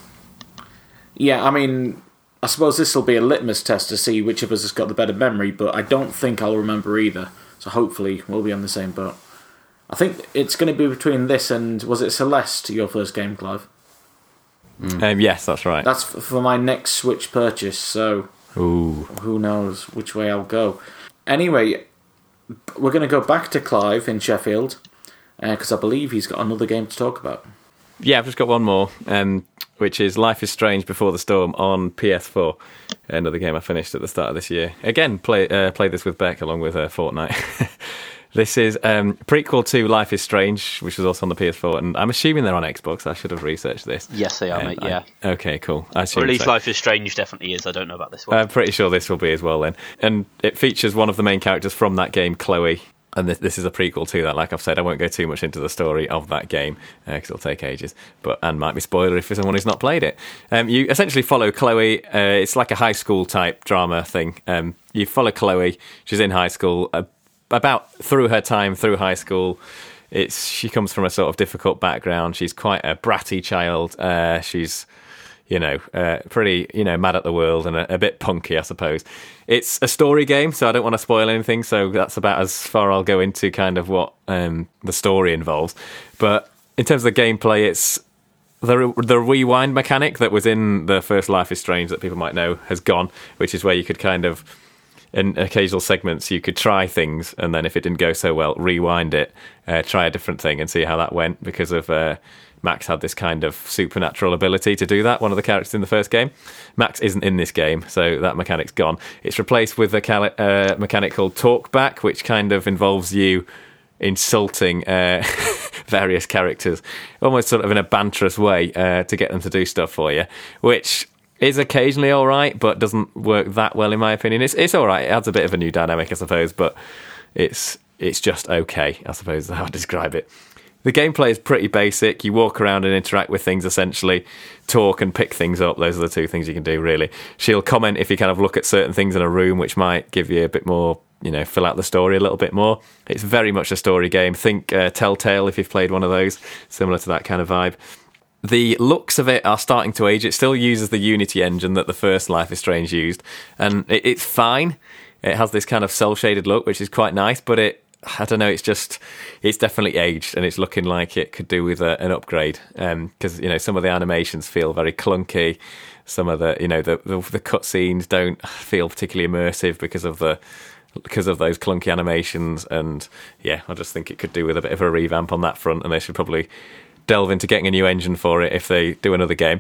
Yeah, I mean, I suppose this will be a litmus test to see which of us has got the better memory, but I don't think I'll remember either. So hopefully we'll be on the same boat. I think it's going to be between this and was it Celeste, your first game, Clive? um, yes, that's right. That's for my next Switch purchase, so Ooh, who knows which way I'll go. Anyway, we're going to go back to Clive in Sheffield because I believe he's got another game to talk about. Yeah, I've just got one more, um, which is Life is Strange Before the Storm on PS4. Another game I finished at the start of this year. Again, play uh, played this with Beck along with uh, Fortnite. this is um, prequel to Life is Strange, which was also on the PS4, and I'm assuming they're on Xbox. I should have researched this. Yes, they are, Um, mate. I- Yeah. okay, cool. I Or at least so. Life is Strange definitely is. I don't know about this one. I'm pretty sure this will be as well then. And it features one of the main characters from that game, Chloe. And this, this is a prequel to that. Like I've said, I won't go too much into the story of that game because it'll take ages. But and might be spoiler for someone who's not played it. Um, you essentially follow Chloe. Uh, it's like a high school type drama thing. Um, you follow Chloe. She's in high school. Uh, about through her time through high school, it's she comes from a sort of difficult background. She's quite a bratty child. Uh, she's you know, uh, pretty, you know, mad at the world and a, a bit punky, I suppose. It's a story game, so I don't want to spoil anything. So that's about as far I'll go into kind of what um, the story involves. But in terms of the gameplay, it's the the rewind mechanic that was in the first Life is Strange that people might know has gone, which is where you could kind of in occasional segments you could try things and then if it didn't go so well rewind it uh, try a different thing and see how that went because of uh, max had this kind of supernatural ability to do that one of the characters in the first game. Max isn't in this game so that mechanic's gone. It's replaced with a cali- uh, mechanic called talkback which kind of involves you insulting uh, various characters almost sort of in a banterous way uh, to get them to do stuff for you which is occasionally all right, but doesn't work that well in my opinion. It's it's all right. It adds a bit of a new dynamic, I suppose, but it's it's just okay. I suppose is how I describe it. The gameplay is pretty basic. You walk around and interact with things essentially, talk and pick things up. Those are the two things you can do really. She'll comment if you kind of look at certain things in a room, which might give you a bit more you know fill out the story a little bit more. It's very much a story game. Think uh, Telltale if you've played one of those, similar to that kind of vibe. The looks of it are starting to age. It still uses the Unity engine that the first Life is Strange used, and it, it's fine. It has this kind of cel shaded look, which is quite nice, but it I don't know. It's just it's definitely aged, and it's looking like it could do with a, an upgrade. Because um, you know some of the animations feel very clunky. Some of the you know the the, the cutscenes don't feel particularly immersive because of the because of those clunky animations. And yeah, I just think it could do with a bit of a revamp on that front, and they should probably delve into getting a new engine for it if they do another game.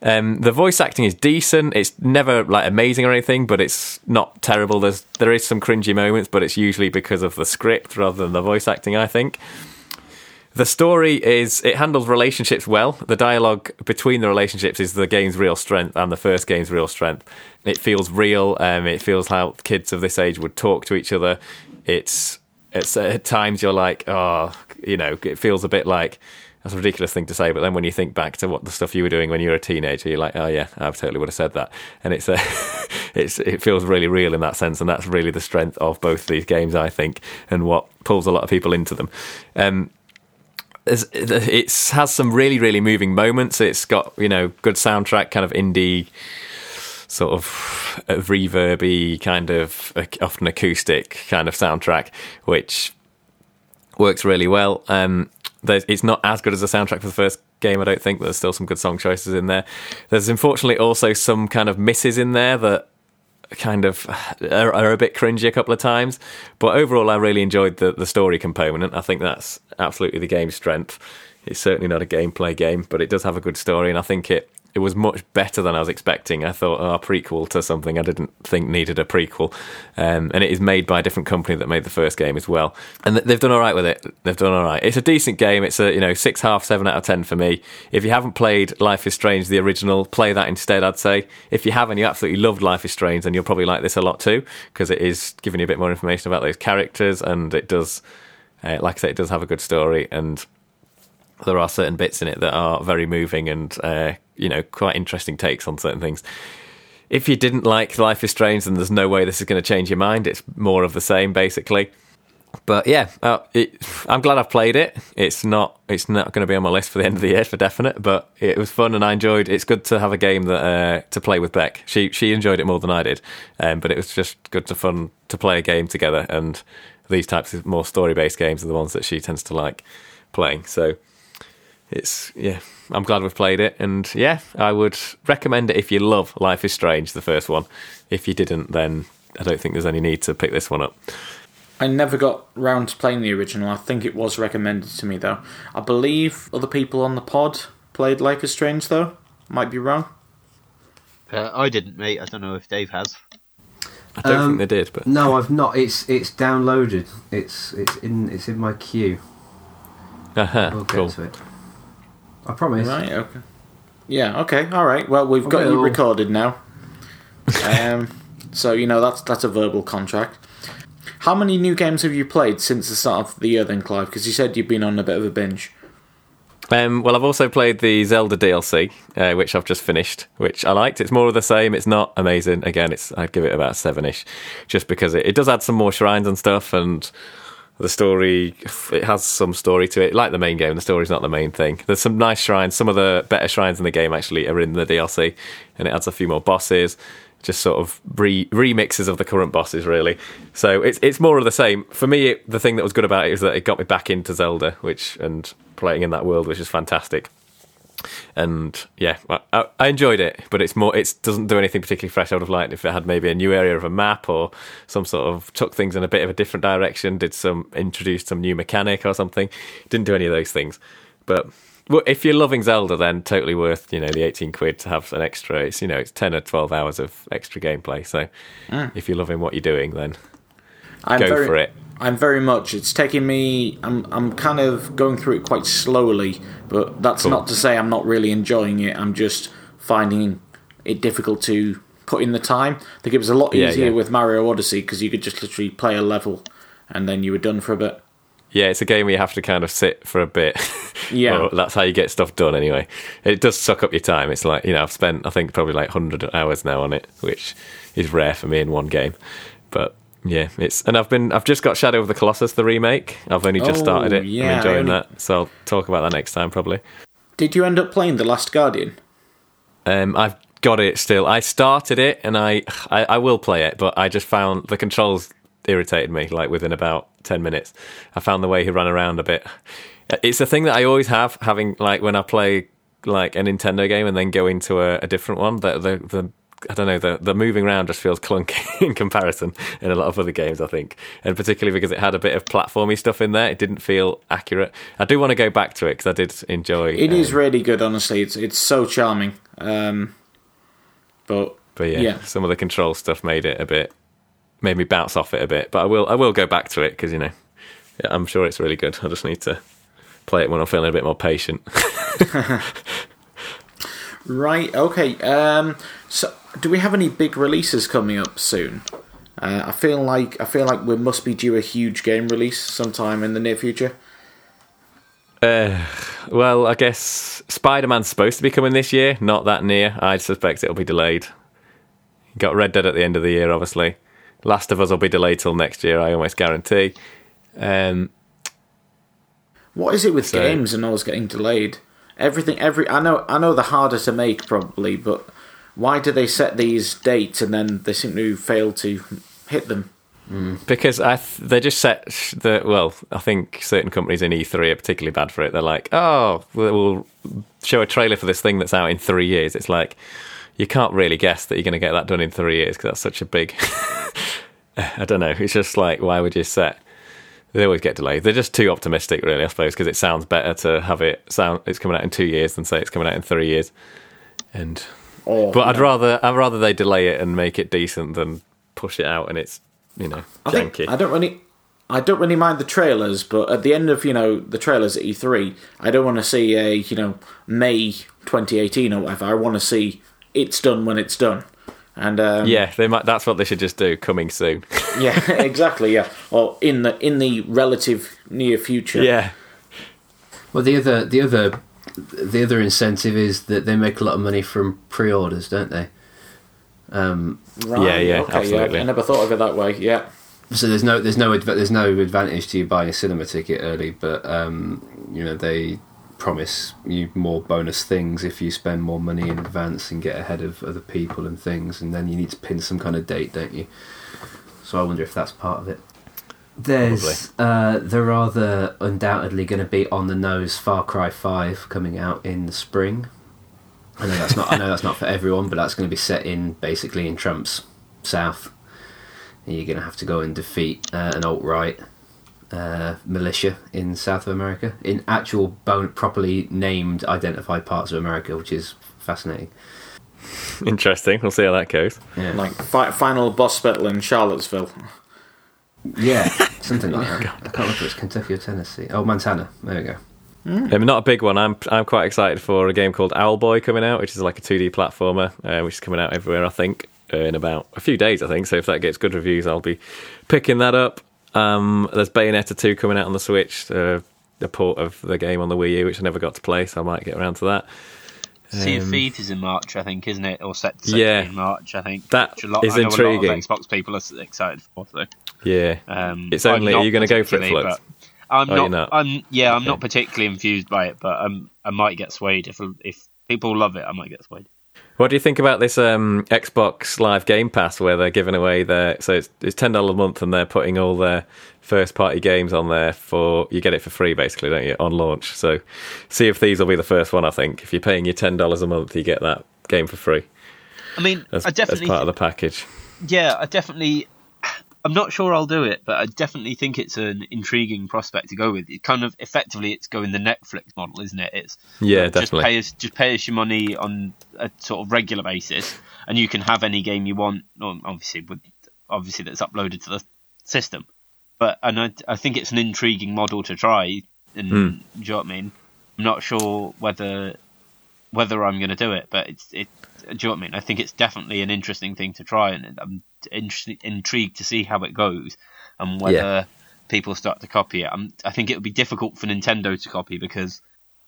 Um, the voice acting is decent. It's never like amazing or anything, but it's not terrible. There's there is some cringy moments, but it's usually because of the script rather than the voice acting. I think. The story is it handles relationships well. The dialogue between the relationships is the game's real strength and the first game's real strength. It feels real. Um, it feels how kids of this age would talk to each other. It's it's at times you're like, oh, you know, it feels a bit like that's a ridiculous thing to say, but then when you think back to what the stuff you were doing when you were a teenager, you're like, oh yeah, I totally would have said that, and it's, uh, it's it feels really real in that sense, and that's really the strength of both these games, I think, and what pulls a lot of people into them. Um, it has some really really moving moments. It's got you know good soundtrack, kind of indie sort of reverby kind of often acoustic kind of soundtrack, which works really well. Um, it's not as good as the soundtrack for the first game, I don't think, there's still some good song choices in there. There's unfortunately also some kind of misses in there that kind of are, are, a bit cringy a couple of times. But overall, I really enjoyed the, the story component. I think that's absolutely the game's strength. It's certainly not a gameplay game, but it does have a good story, and I think it it was much better than I was expecting. I thought, oh, a prequel to something I didn't think needed a prequel. Um, and it is made by a different company that made the first game as well. And they've done all right with it. They've done all right. It's a decent game. It's a, you know, six, half, seven out of ten for me. If you haven't played Life is Strange, the original, play that instead, I'd say. If you haven't, you absolutely loved Life is Strange, then you'll probably like this a lot too, because it is giving you a bit more information about those characters and it does, uh, like I say, it does have a good story and there are certain bits in it that are very moving and uh, you know quite interesting takes on certain things. If you didn't like Life is Strange, then there's no way this is going to change your mind. It's more of the same, basically. But yeah, uh, it, I'm glad I've played it. It's not it's not going to be on my list for the end of the year for definite, but it was fun and I enjoyed. It's good to have a game that uh, to play with Beck. She she enjoyed it more than I did, um, but it was just good to fun to play a game together. And these types of more story based games are the ones that she tends to like playing. So it's yeah, I'm glad we've played it, and yeah, I would recommend it if you love Life is Strange, the first one. If you didn't, then I don't think there's any need to pick this one up. I never got round to playing the original. I think it was recommended to me though. I believe other people on the pod played Life is Strange though. Might be wrong. Uh, I didn't, mate. I don't know if Dave has. I don't Um, think they did, but No, I've not. It's it's downloaded. It's it's in it's in my queue. uh We'll get cool. to it. I promise. Right. Okay. Yeah. Okay. All right. Well, we've got you recorded now. Um, so you know that's that's a verbal contract. How many new games have you played since the start of the year, then, Clive? Because you said you've been on a bit of a binge. Um, well, I've also played the Zelda DLC, uh, which I've just finished, which I liked. It's more of the same. It's not amazing. Again, it's I'd give it about seven-ish, just because it, it does add some more shrines and stuff, and the story it has some story to it. Like the main game, the story's not the main thing. There's some nice shrines. Some of the better shrines in the game actually are in the DLC, and it adds a few more bosses. Just sort of re- remixes of the current bosses, really. So it's it's more of the same. For me, it, the thing that was good about it is that it got me back into Zelda, which and playing in that world, which is fantastic and yeah, I, I enjoyed it. But it's more, it doesn't do anything particularly fresh. I would have liked if it had maybe a new area of a map or some sort of took things in a bit of a different direction. Did some introduced some new mechanic or something. Didn't do any of those things. But well, if you're loving Zelda, then totally worth you know the 18 quid to have an extra. It's you know it's 10 or 12 hours of extra gameplay. So ah. if you're loving what you're doing, then I'm go very, for it. I'm very much. It's taking me. I'm. I'm kind of going through it quite slowly, but that's Cool. not to say I'm not really enjoying it. I'm just finding it difficult to put in the time. I think it was a lot Yeah, easier yeah. with Mario Odyssey because you could just literally play a level, and then you were done for a bit. Yeah, it's a game where you have to kind of sit for a bit. Yeah. Well, that's how you get stuff done anyway. It does suck up your time. It's like, you know, I've spent, I think, probably like 100 hours now on it, which is rare for me in one game. But Yeah, it's and I've been I've just got Shadow of the Colossus the remake. I've only just Oh, started it. yeah, I'm enjoying only- that, so I'll talk about that next time probably. Did you end up playing The Last Guardian? Um, I've got it still. I started it and I, I I will play it, but I just found the controls irritated me. Like within about ten minutes, I found the way he ran around a bit. It's a thing that I always have, having like when I play like a Nintendo game and then go into a, a different one. The, the the I don't know the the moving around just feels clunky in comparison in a lot of other games. I think, and particularly because it had a bit of platformy stuff in there, it didn't feel accurate. I do want to go back to it because I did enjoy. It is um, really good, honestly. It's it's so charming. Um, but But yeah, Yeah. some of the control stuff made it a bit, made me bounce off it a bit. But I will, I will go back to it because you know, I'm sure it's really good. I just need to play it when I'm feeling a bit more patient. right, okay. Um, so, do we have any big releases coming up soon? Uh, I feel like I feel like we must be due a huge game release sometime in the near future. Uh, well, I guess Spider Man's supposed to be coming this year, not that near. I suspect it'll be delayed. Got Red Dead at the end of the year, obviously. Last of Us will be delayed till next year, I almost guarantee. Um, What is it with So- games and always getting delayed? Everything, every I know, I know they're harder to make probably, but why do they set these dates and then they seem to fail to hit them? Mm, because I th- they just set the well. I think certain companies in E3 are particularly bad for it. They're like, oh, we'll show a trailer for this thing that's out in three years. It's like you can't really guess that you're going to get that done in three years because that's such a big. I don't know. It's just like why would you set? They always get delayed. They're just too optimistic, really. I suppose because it sounds better to have it sound it's coming out in two years than say it's coming out in three years. And oh, Or, but you I'd rather I'd rather they delay it and make it decent than push it out and it's you know I think. I don't really, I don't really mind the trailers, but at the end of you know the trailers at E3, I don't want to see a you know May 2018 or whatever. I want to see it's done when it's done. And um, Yeah, they might. That's what they should just do. Coming soon. yeah, exactly, yeah, or in the in the relative near future. yeah, Well, the other the other the other incentive is that they make a lot of money from pre-orders, don't they? Um, Right, Yeah, yeah, okay, absolutely. I never thought of it that way. Yeah, so there's no there's no there's no advantage to you buying a cinema ticket early, but um, you know they promise you more bonus things if you spend more money in advance and get ahead of other people and things, and then you need to pin some kind of date, don't you? So I wonder if that's part of it. There's uh, there are the undoubtedly going to be on the nose Far Cry Five coming out in the spring. I know that's not I know that's not for everyone, but that's going to be set in basically in Trump's south. And you're going to have to go and defeat uh, an alt right uh, militia in South of America in actual bone, properly named identified parts of America, which is fascinating. interesting. We'll see how that goes. Yeah, like fi- final boss battle in Charlottesville. yeah, something like that. I can't remember if it's Kentucky or Tennessee. Oh, Montana. There we go. Um, not a big one. I'm I'm quite excited for a game called Owlboy coming out, which is like a 2D platformer, uh, which is coming out everywhere. I think uh, in about a few days. I think so. If that gets good reviews, I'll be picking that up. Um, there's Bayonetta 2 coming out on the Switch, uh, the port of the game on the Wii U, which I never got to play, so I might get around to that. Sea of Um, Thieves is in March, I think, isn't it? Or set to set Yeah. in March, I think. That a lot, is I intriguing. A lot of Xbox people are excited for. So, Yeah, um, It's only- are you gonna go for it, Flux? I'm Oh, not. not? I'm yeah. I'm Okay. not particularly infused by it, but um, I might get swayed if if people love it. I might get swayed. What do you think about this um, Xbox Live Game Pass where they're giving away their so it's, it's ten dollars a month and they're putting all their first party games on there for you get it for free basically, don't you, on launch? So Sea of Thieves will be the first one I think. If you're paying your ten dollars a month, you get that game for free I mean, as, I as definitely part of the package. yeah, I definitely. I'm not sure I'll do it, but I definitely think it's an intriguing prospect to go with. It kind of effectively, it's going the Netflix model, isn't it? It's Yeah, just definitely. pay us, just pay us your money on a sort of regular basis, and you can have any game you want. Obviously, with obviously that's uploaded to the system. But and I, I think it's an intriguing model to try. And Hmm. do you know what I mean? I'm not sure whether whether I'm going to do it, but it's it. Do you know what I mean? I think it's definitely an interesting thing to try, and I'm interested, intrigued to see how it goes, and whether Yeah. people start to copy it. I'm, I think it would be difficult for Nintendo to copy because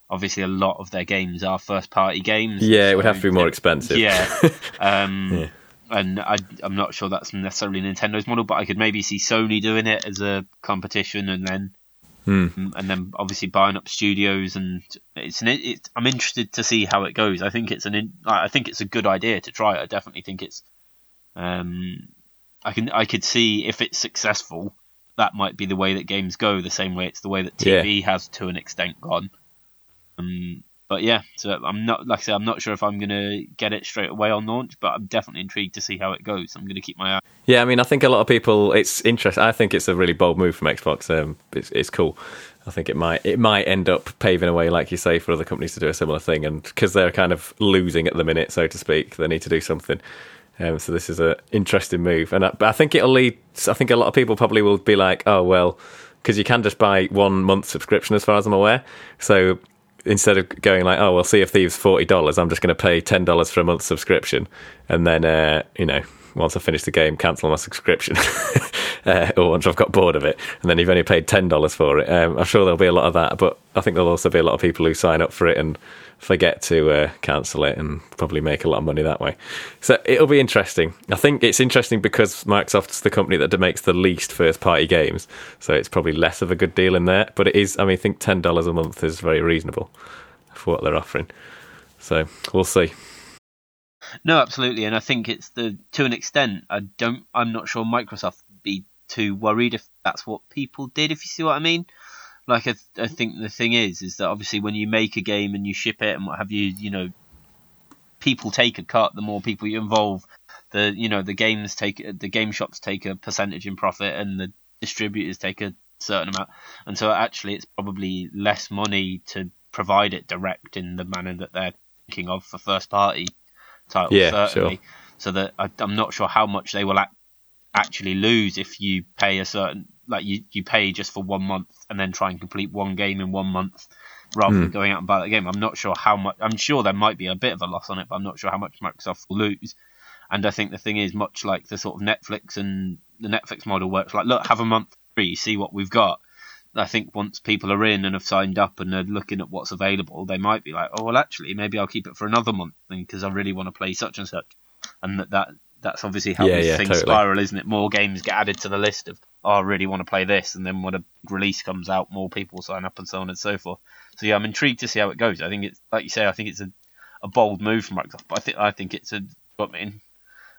obviously a lot of their games are first party games. Yeah, it would have to be more expensive. Yeah, um, Yeah. and I, I'm not sure that's necessarily Nintendo's model, but I could maybe see Sony doing it as a competition, and then Hmm. and then obviously buying up studios, and it's an. It, I'm interested to see how it goes. I think it's an. in- I think it's a good idea to try it. I definitely think it's. Um, I can I could see if it's successful, that might be the way that games go. The same way it's the way that TV has to an extent gone. Um, but yeah, so I'm not like I say I'm not sure if I'm gonna get it straight away on launch, but I'm definitely intrigued to see how it goes. I'm gonna keep my eye. Yeah, I mean, I think a lot of people. It's interesting. I think it's a really bold move from Xbox. Um, it's, it's cool. I think it might it might end up paving a way, like you say, for other companies to do a similar thing. And because they're kind of losing at the minute, so to speak, they need to do something. Um, so this is an interesting move, and I, I think it'll lead. I think a lot of people probably will be like, "Oh well," because you can just buy one month subscription, as far as I'm aware. So instead of going like, "Oh well, Sea of Thieves forty dollars," I'm just going to pay ten dollars for a month subscription, and then uh, you know once I finish the game, cancel my subscription, uh, or once I've got bored of it, and then you've only paid ten dollars for it. Um, I'm sure there'll be a lot of that, but I think there'll also be a lot of people who sign up for it and forget to uh, cancel it, and probably make a lot of money that way. So it'll be interesting. I think it's interesting because Microsoft's the company that makes the least first-party games, so it's probably less of a good deal in there. But it is. I mean, I think ten dollars a month is very reasonable for what they're offering. So we'll see. No, absolutely, and I think it's the to an extent. I don't. I'm not sure Microsoft would be too worried if that's what people did. If you see what I mean. Like I, th- I think the thing is, is that obviously when you make a game and you ship it and what have you, you know, people take a cut. The more people you involve, the you know the games take the game shops take a percentage in profit, and the distributors take a certain amount. And so actually, it's probably less money to provide it direct in the manner that they're thinking of for first party titles. Yeah, certainly. So that I, I'm not sure how much they will ac- actually lose if you pay a certain like you, you pay just for one month and then try and complete one game in one month rather than hmm. going out and buy that game. I'm not sure how much. I'm sure there might be a bit of a loss on it, but I'm not sure how much Microsoft will lose. And I think the thing is, much like the sort of Netflix and the Netflix model works, like look, have a month free, see what we've got. I think once people are in and have signed up and are looking at what's available, they might be like, oh well, actually, maybe I'll keep it for another month because I really want to play such and such. And that, that that's obviously how Yeah, these yeah, things totally. spiral, isn't it? More games get added to the list of, oh, I really want to play this, and then when a release comes out, more people sign up and so on and so forth. So yeah, I'm intrigued to see how it goes. I think it's like you say, I think it's a, a bold move from Microsoft, but I think I think it's a. I mean,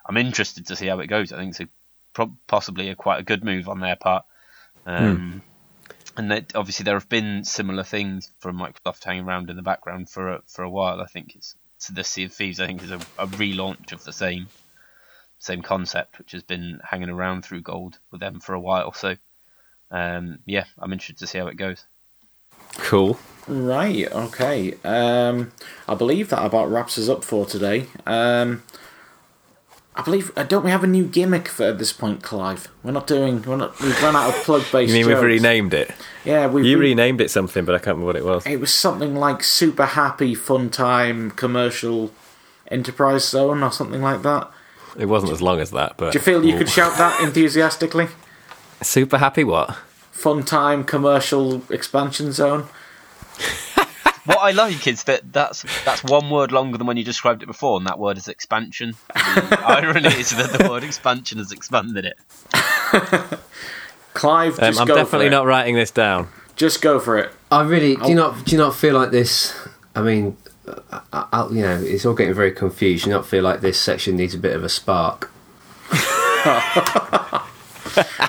I'm interested to see how it goes. I think it's a, possibly a quite a good move on their part. Um, And that obviously there have been similar things from Microsoft hanging around in the background for a, for a while. I think it's, it's the Sea of Thieves. I think is a, a relaunch of the same same concept, which has been hanging around through Gold with them for a while. So um, yeah, I'm interested to see how it goes. Cool. Right, okay. Um, I believe that about wraps us up for today. Um, I believe uh, don't we have a new gimmick for at this point, Clive? We're not doing. We're not. We've run out of plug based. You mean we've renamed it? Yeah, we. You re- renamed it something, but I can't remember what it was. It was something like super happy, fun time, commercial, enterprise zone, or something like that. It wasn't as long as that, but Do you feel you could shout that enthusiastically? super happy. What? Fun time, commercial expansion zone. What I like is that that's that's one word longer than when you described it before, and that word is expansion. The irony is that the word expansion has expanded it. Clive, Um, I'm go definitely for it. not writing this down. Just go for it. I really do you oh. not do you not feel like this? I mean, I, I, you know, it's all getting very confused. Do you not feel like this section needs a bit of a spark?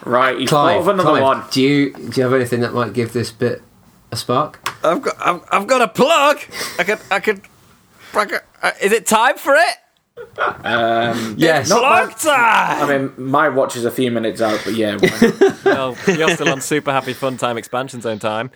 Right, he's Clive, thought of another Clive, one. do you do you have anything that might give this bit a spark? I've got. I've, I've got a plug. I could. I could. I could uh, is it time for it? Yes. Not Plug bad. time. I mean, my watch is a few minutes out, but yeah. well, you're still on Super Happy Fun Time Expansion Zone time.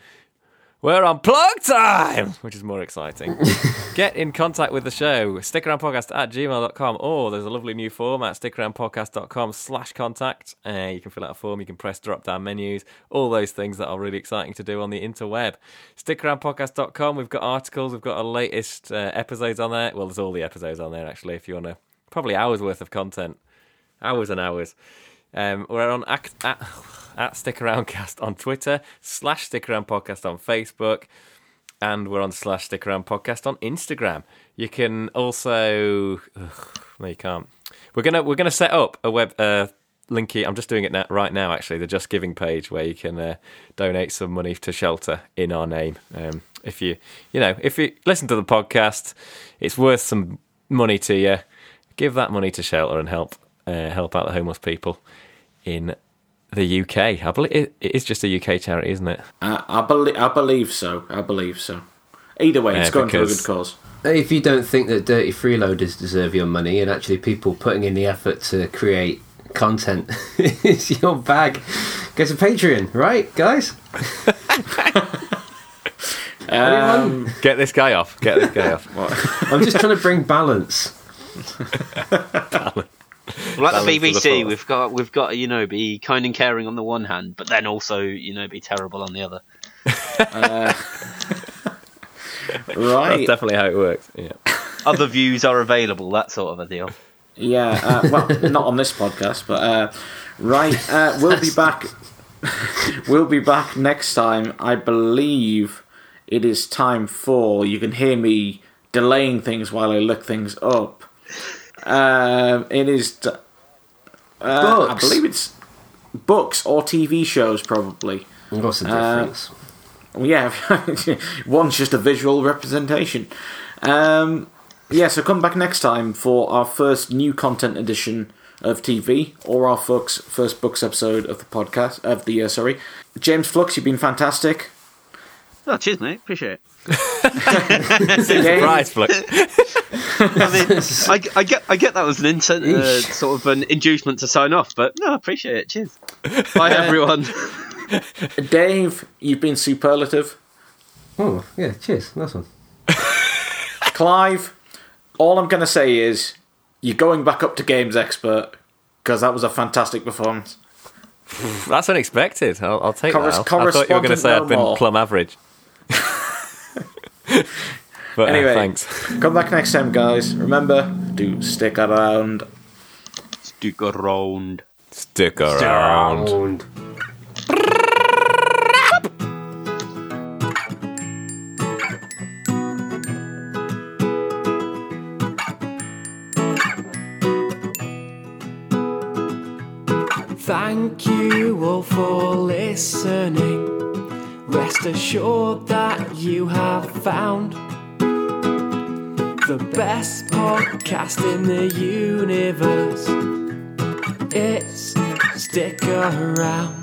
We're on plug time, which is more exciting. Get in contact with the show. Stickaroundpodcast at gmail.com or there's a lovely new form at stickaroundpodcast.com slash contact. Uh, you can fill out a form, you can press drop down menus, all those things that are really exciting to do on the interweb. Stickaroundpodcast.com, we've got articles, we've got our latest uh, episodes on there. Well, there's all the episodes on there actually if you want to. Probably hours worth of content. Hours and hours. Um, we're on act, at, at Stick Around Cast on Twitter, slash Stick Around Podcast on Facebook, and we're on slash Stick Around Podcast on Instagram. You can also. Ugh, no, you can't. we're gonna we're gonna set up a web uh, linky. I'm just doing it now, right now. Actually, the Just Giving page where you can uh, donate some money to shelter in our name. Um, if you you know if you listen to the podcast, it's worth some money to you. Give that money to shelter and help uh, help out the homeless people in the UK. I believe it, it is just a UK charity, isn't it? Uh, I believe I believe so. I believe so. Either way, it's Yeah, going for a good cause. If you don't think that dirty freeloaders deserve your money, and actually people putting in the effort to create content is your bag, go to Patreon, right, guys? Um, Get this guy off. Get this guy off. I'm just trying to bring balance. Balance the of the BBC, force. we've got we've got to, you know be kind and caring on the one hand, but then also you know be terrible on the other. That's right. definitely how it works. Yeah. Other views are available, that sort of a deal. Yeah. Uh, well, not on this podcast, but uh, right. Uh, we'll be back. we'll be back next time. I believe it is time for. You can hear me delaying things while I look things up. Um, it is. t- Uh, I believe it's books or TV shows, probably. What's the Uh, difference? Well, Yeah, one's just a visual representation. Um, yeah, so come back next time for our first new content edition of TV, or our Flux first books episode of the podcast of the year. Sorry, James Flux, you've been fantastic. Oh, cheers, mate. Appreciate it. Dave, Surprise, Flux. I mean, I, I get I get that was an intent, uh, sort of an inducement to sign off, but no, I appreciate it. Cheers. Bye, everyone. Dave, you've been superlative. Oh, yeah, cheers. Nice one. Clive, all I'm going to say is you're going back up to games expert because that was a fantastic performance. That's unexpected. I'll, I'll take Corres- that. I thought you were going to say no I'd been more. plumb average. but uh, Anyway. thanks. Come back next time, guys. Remember to stick around. Stick around. Stick around. Sound. Thank you all for listening. Rest assured that you have found the best podcast in the universe. It's Stick Around.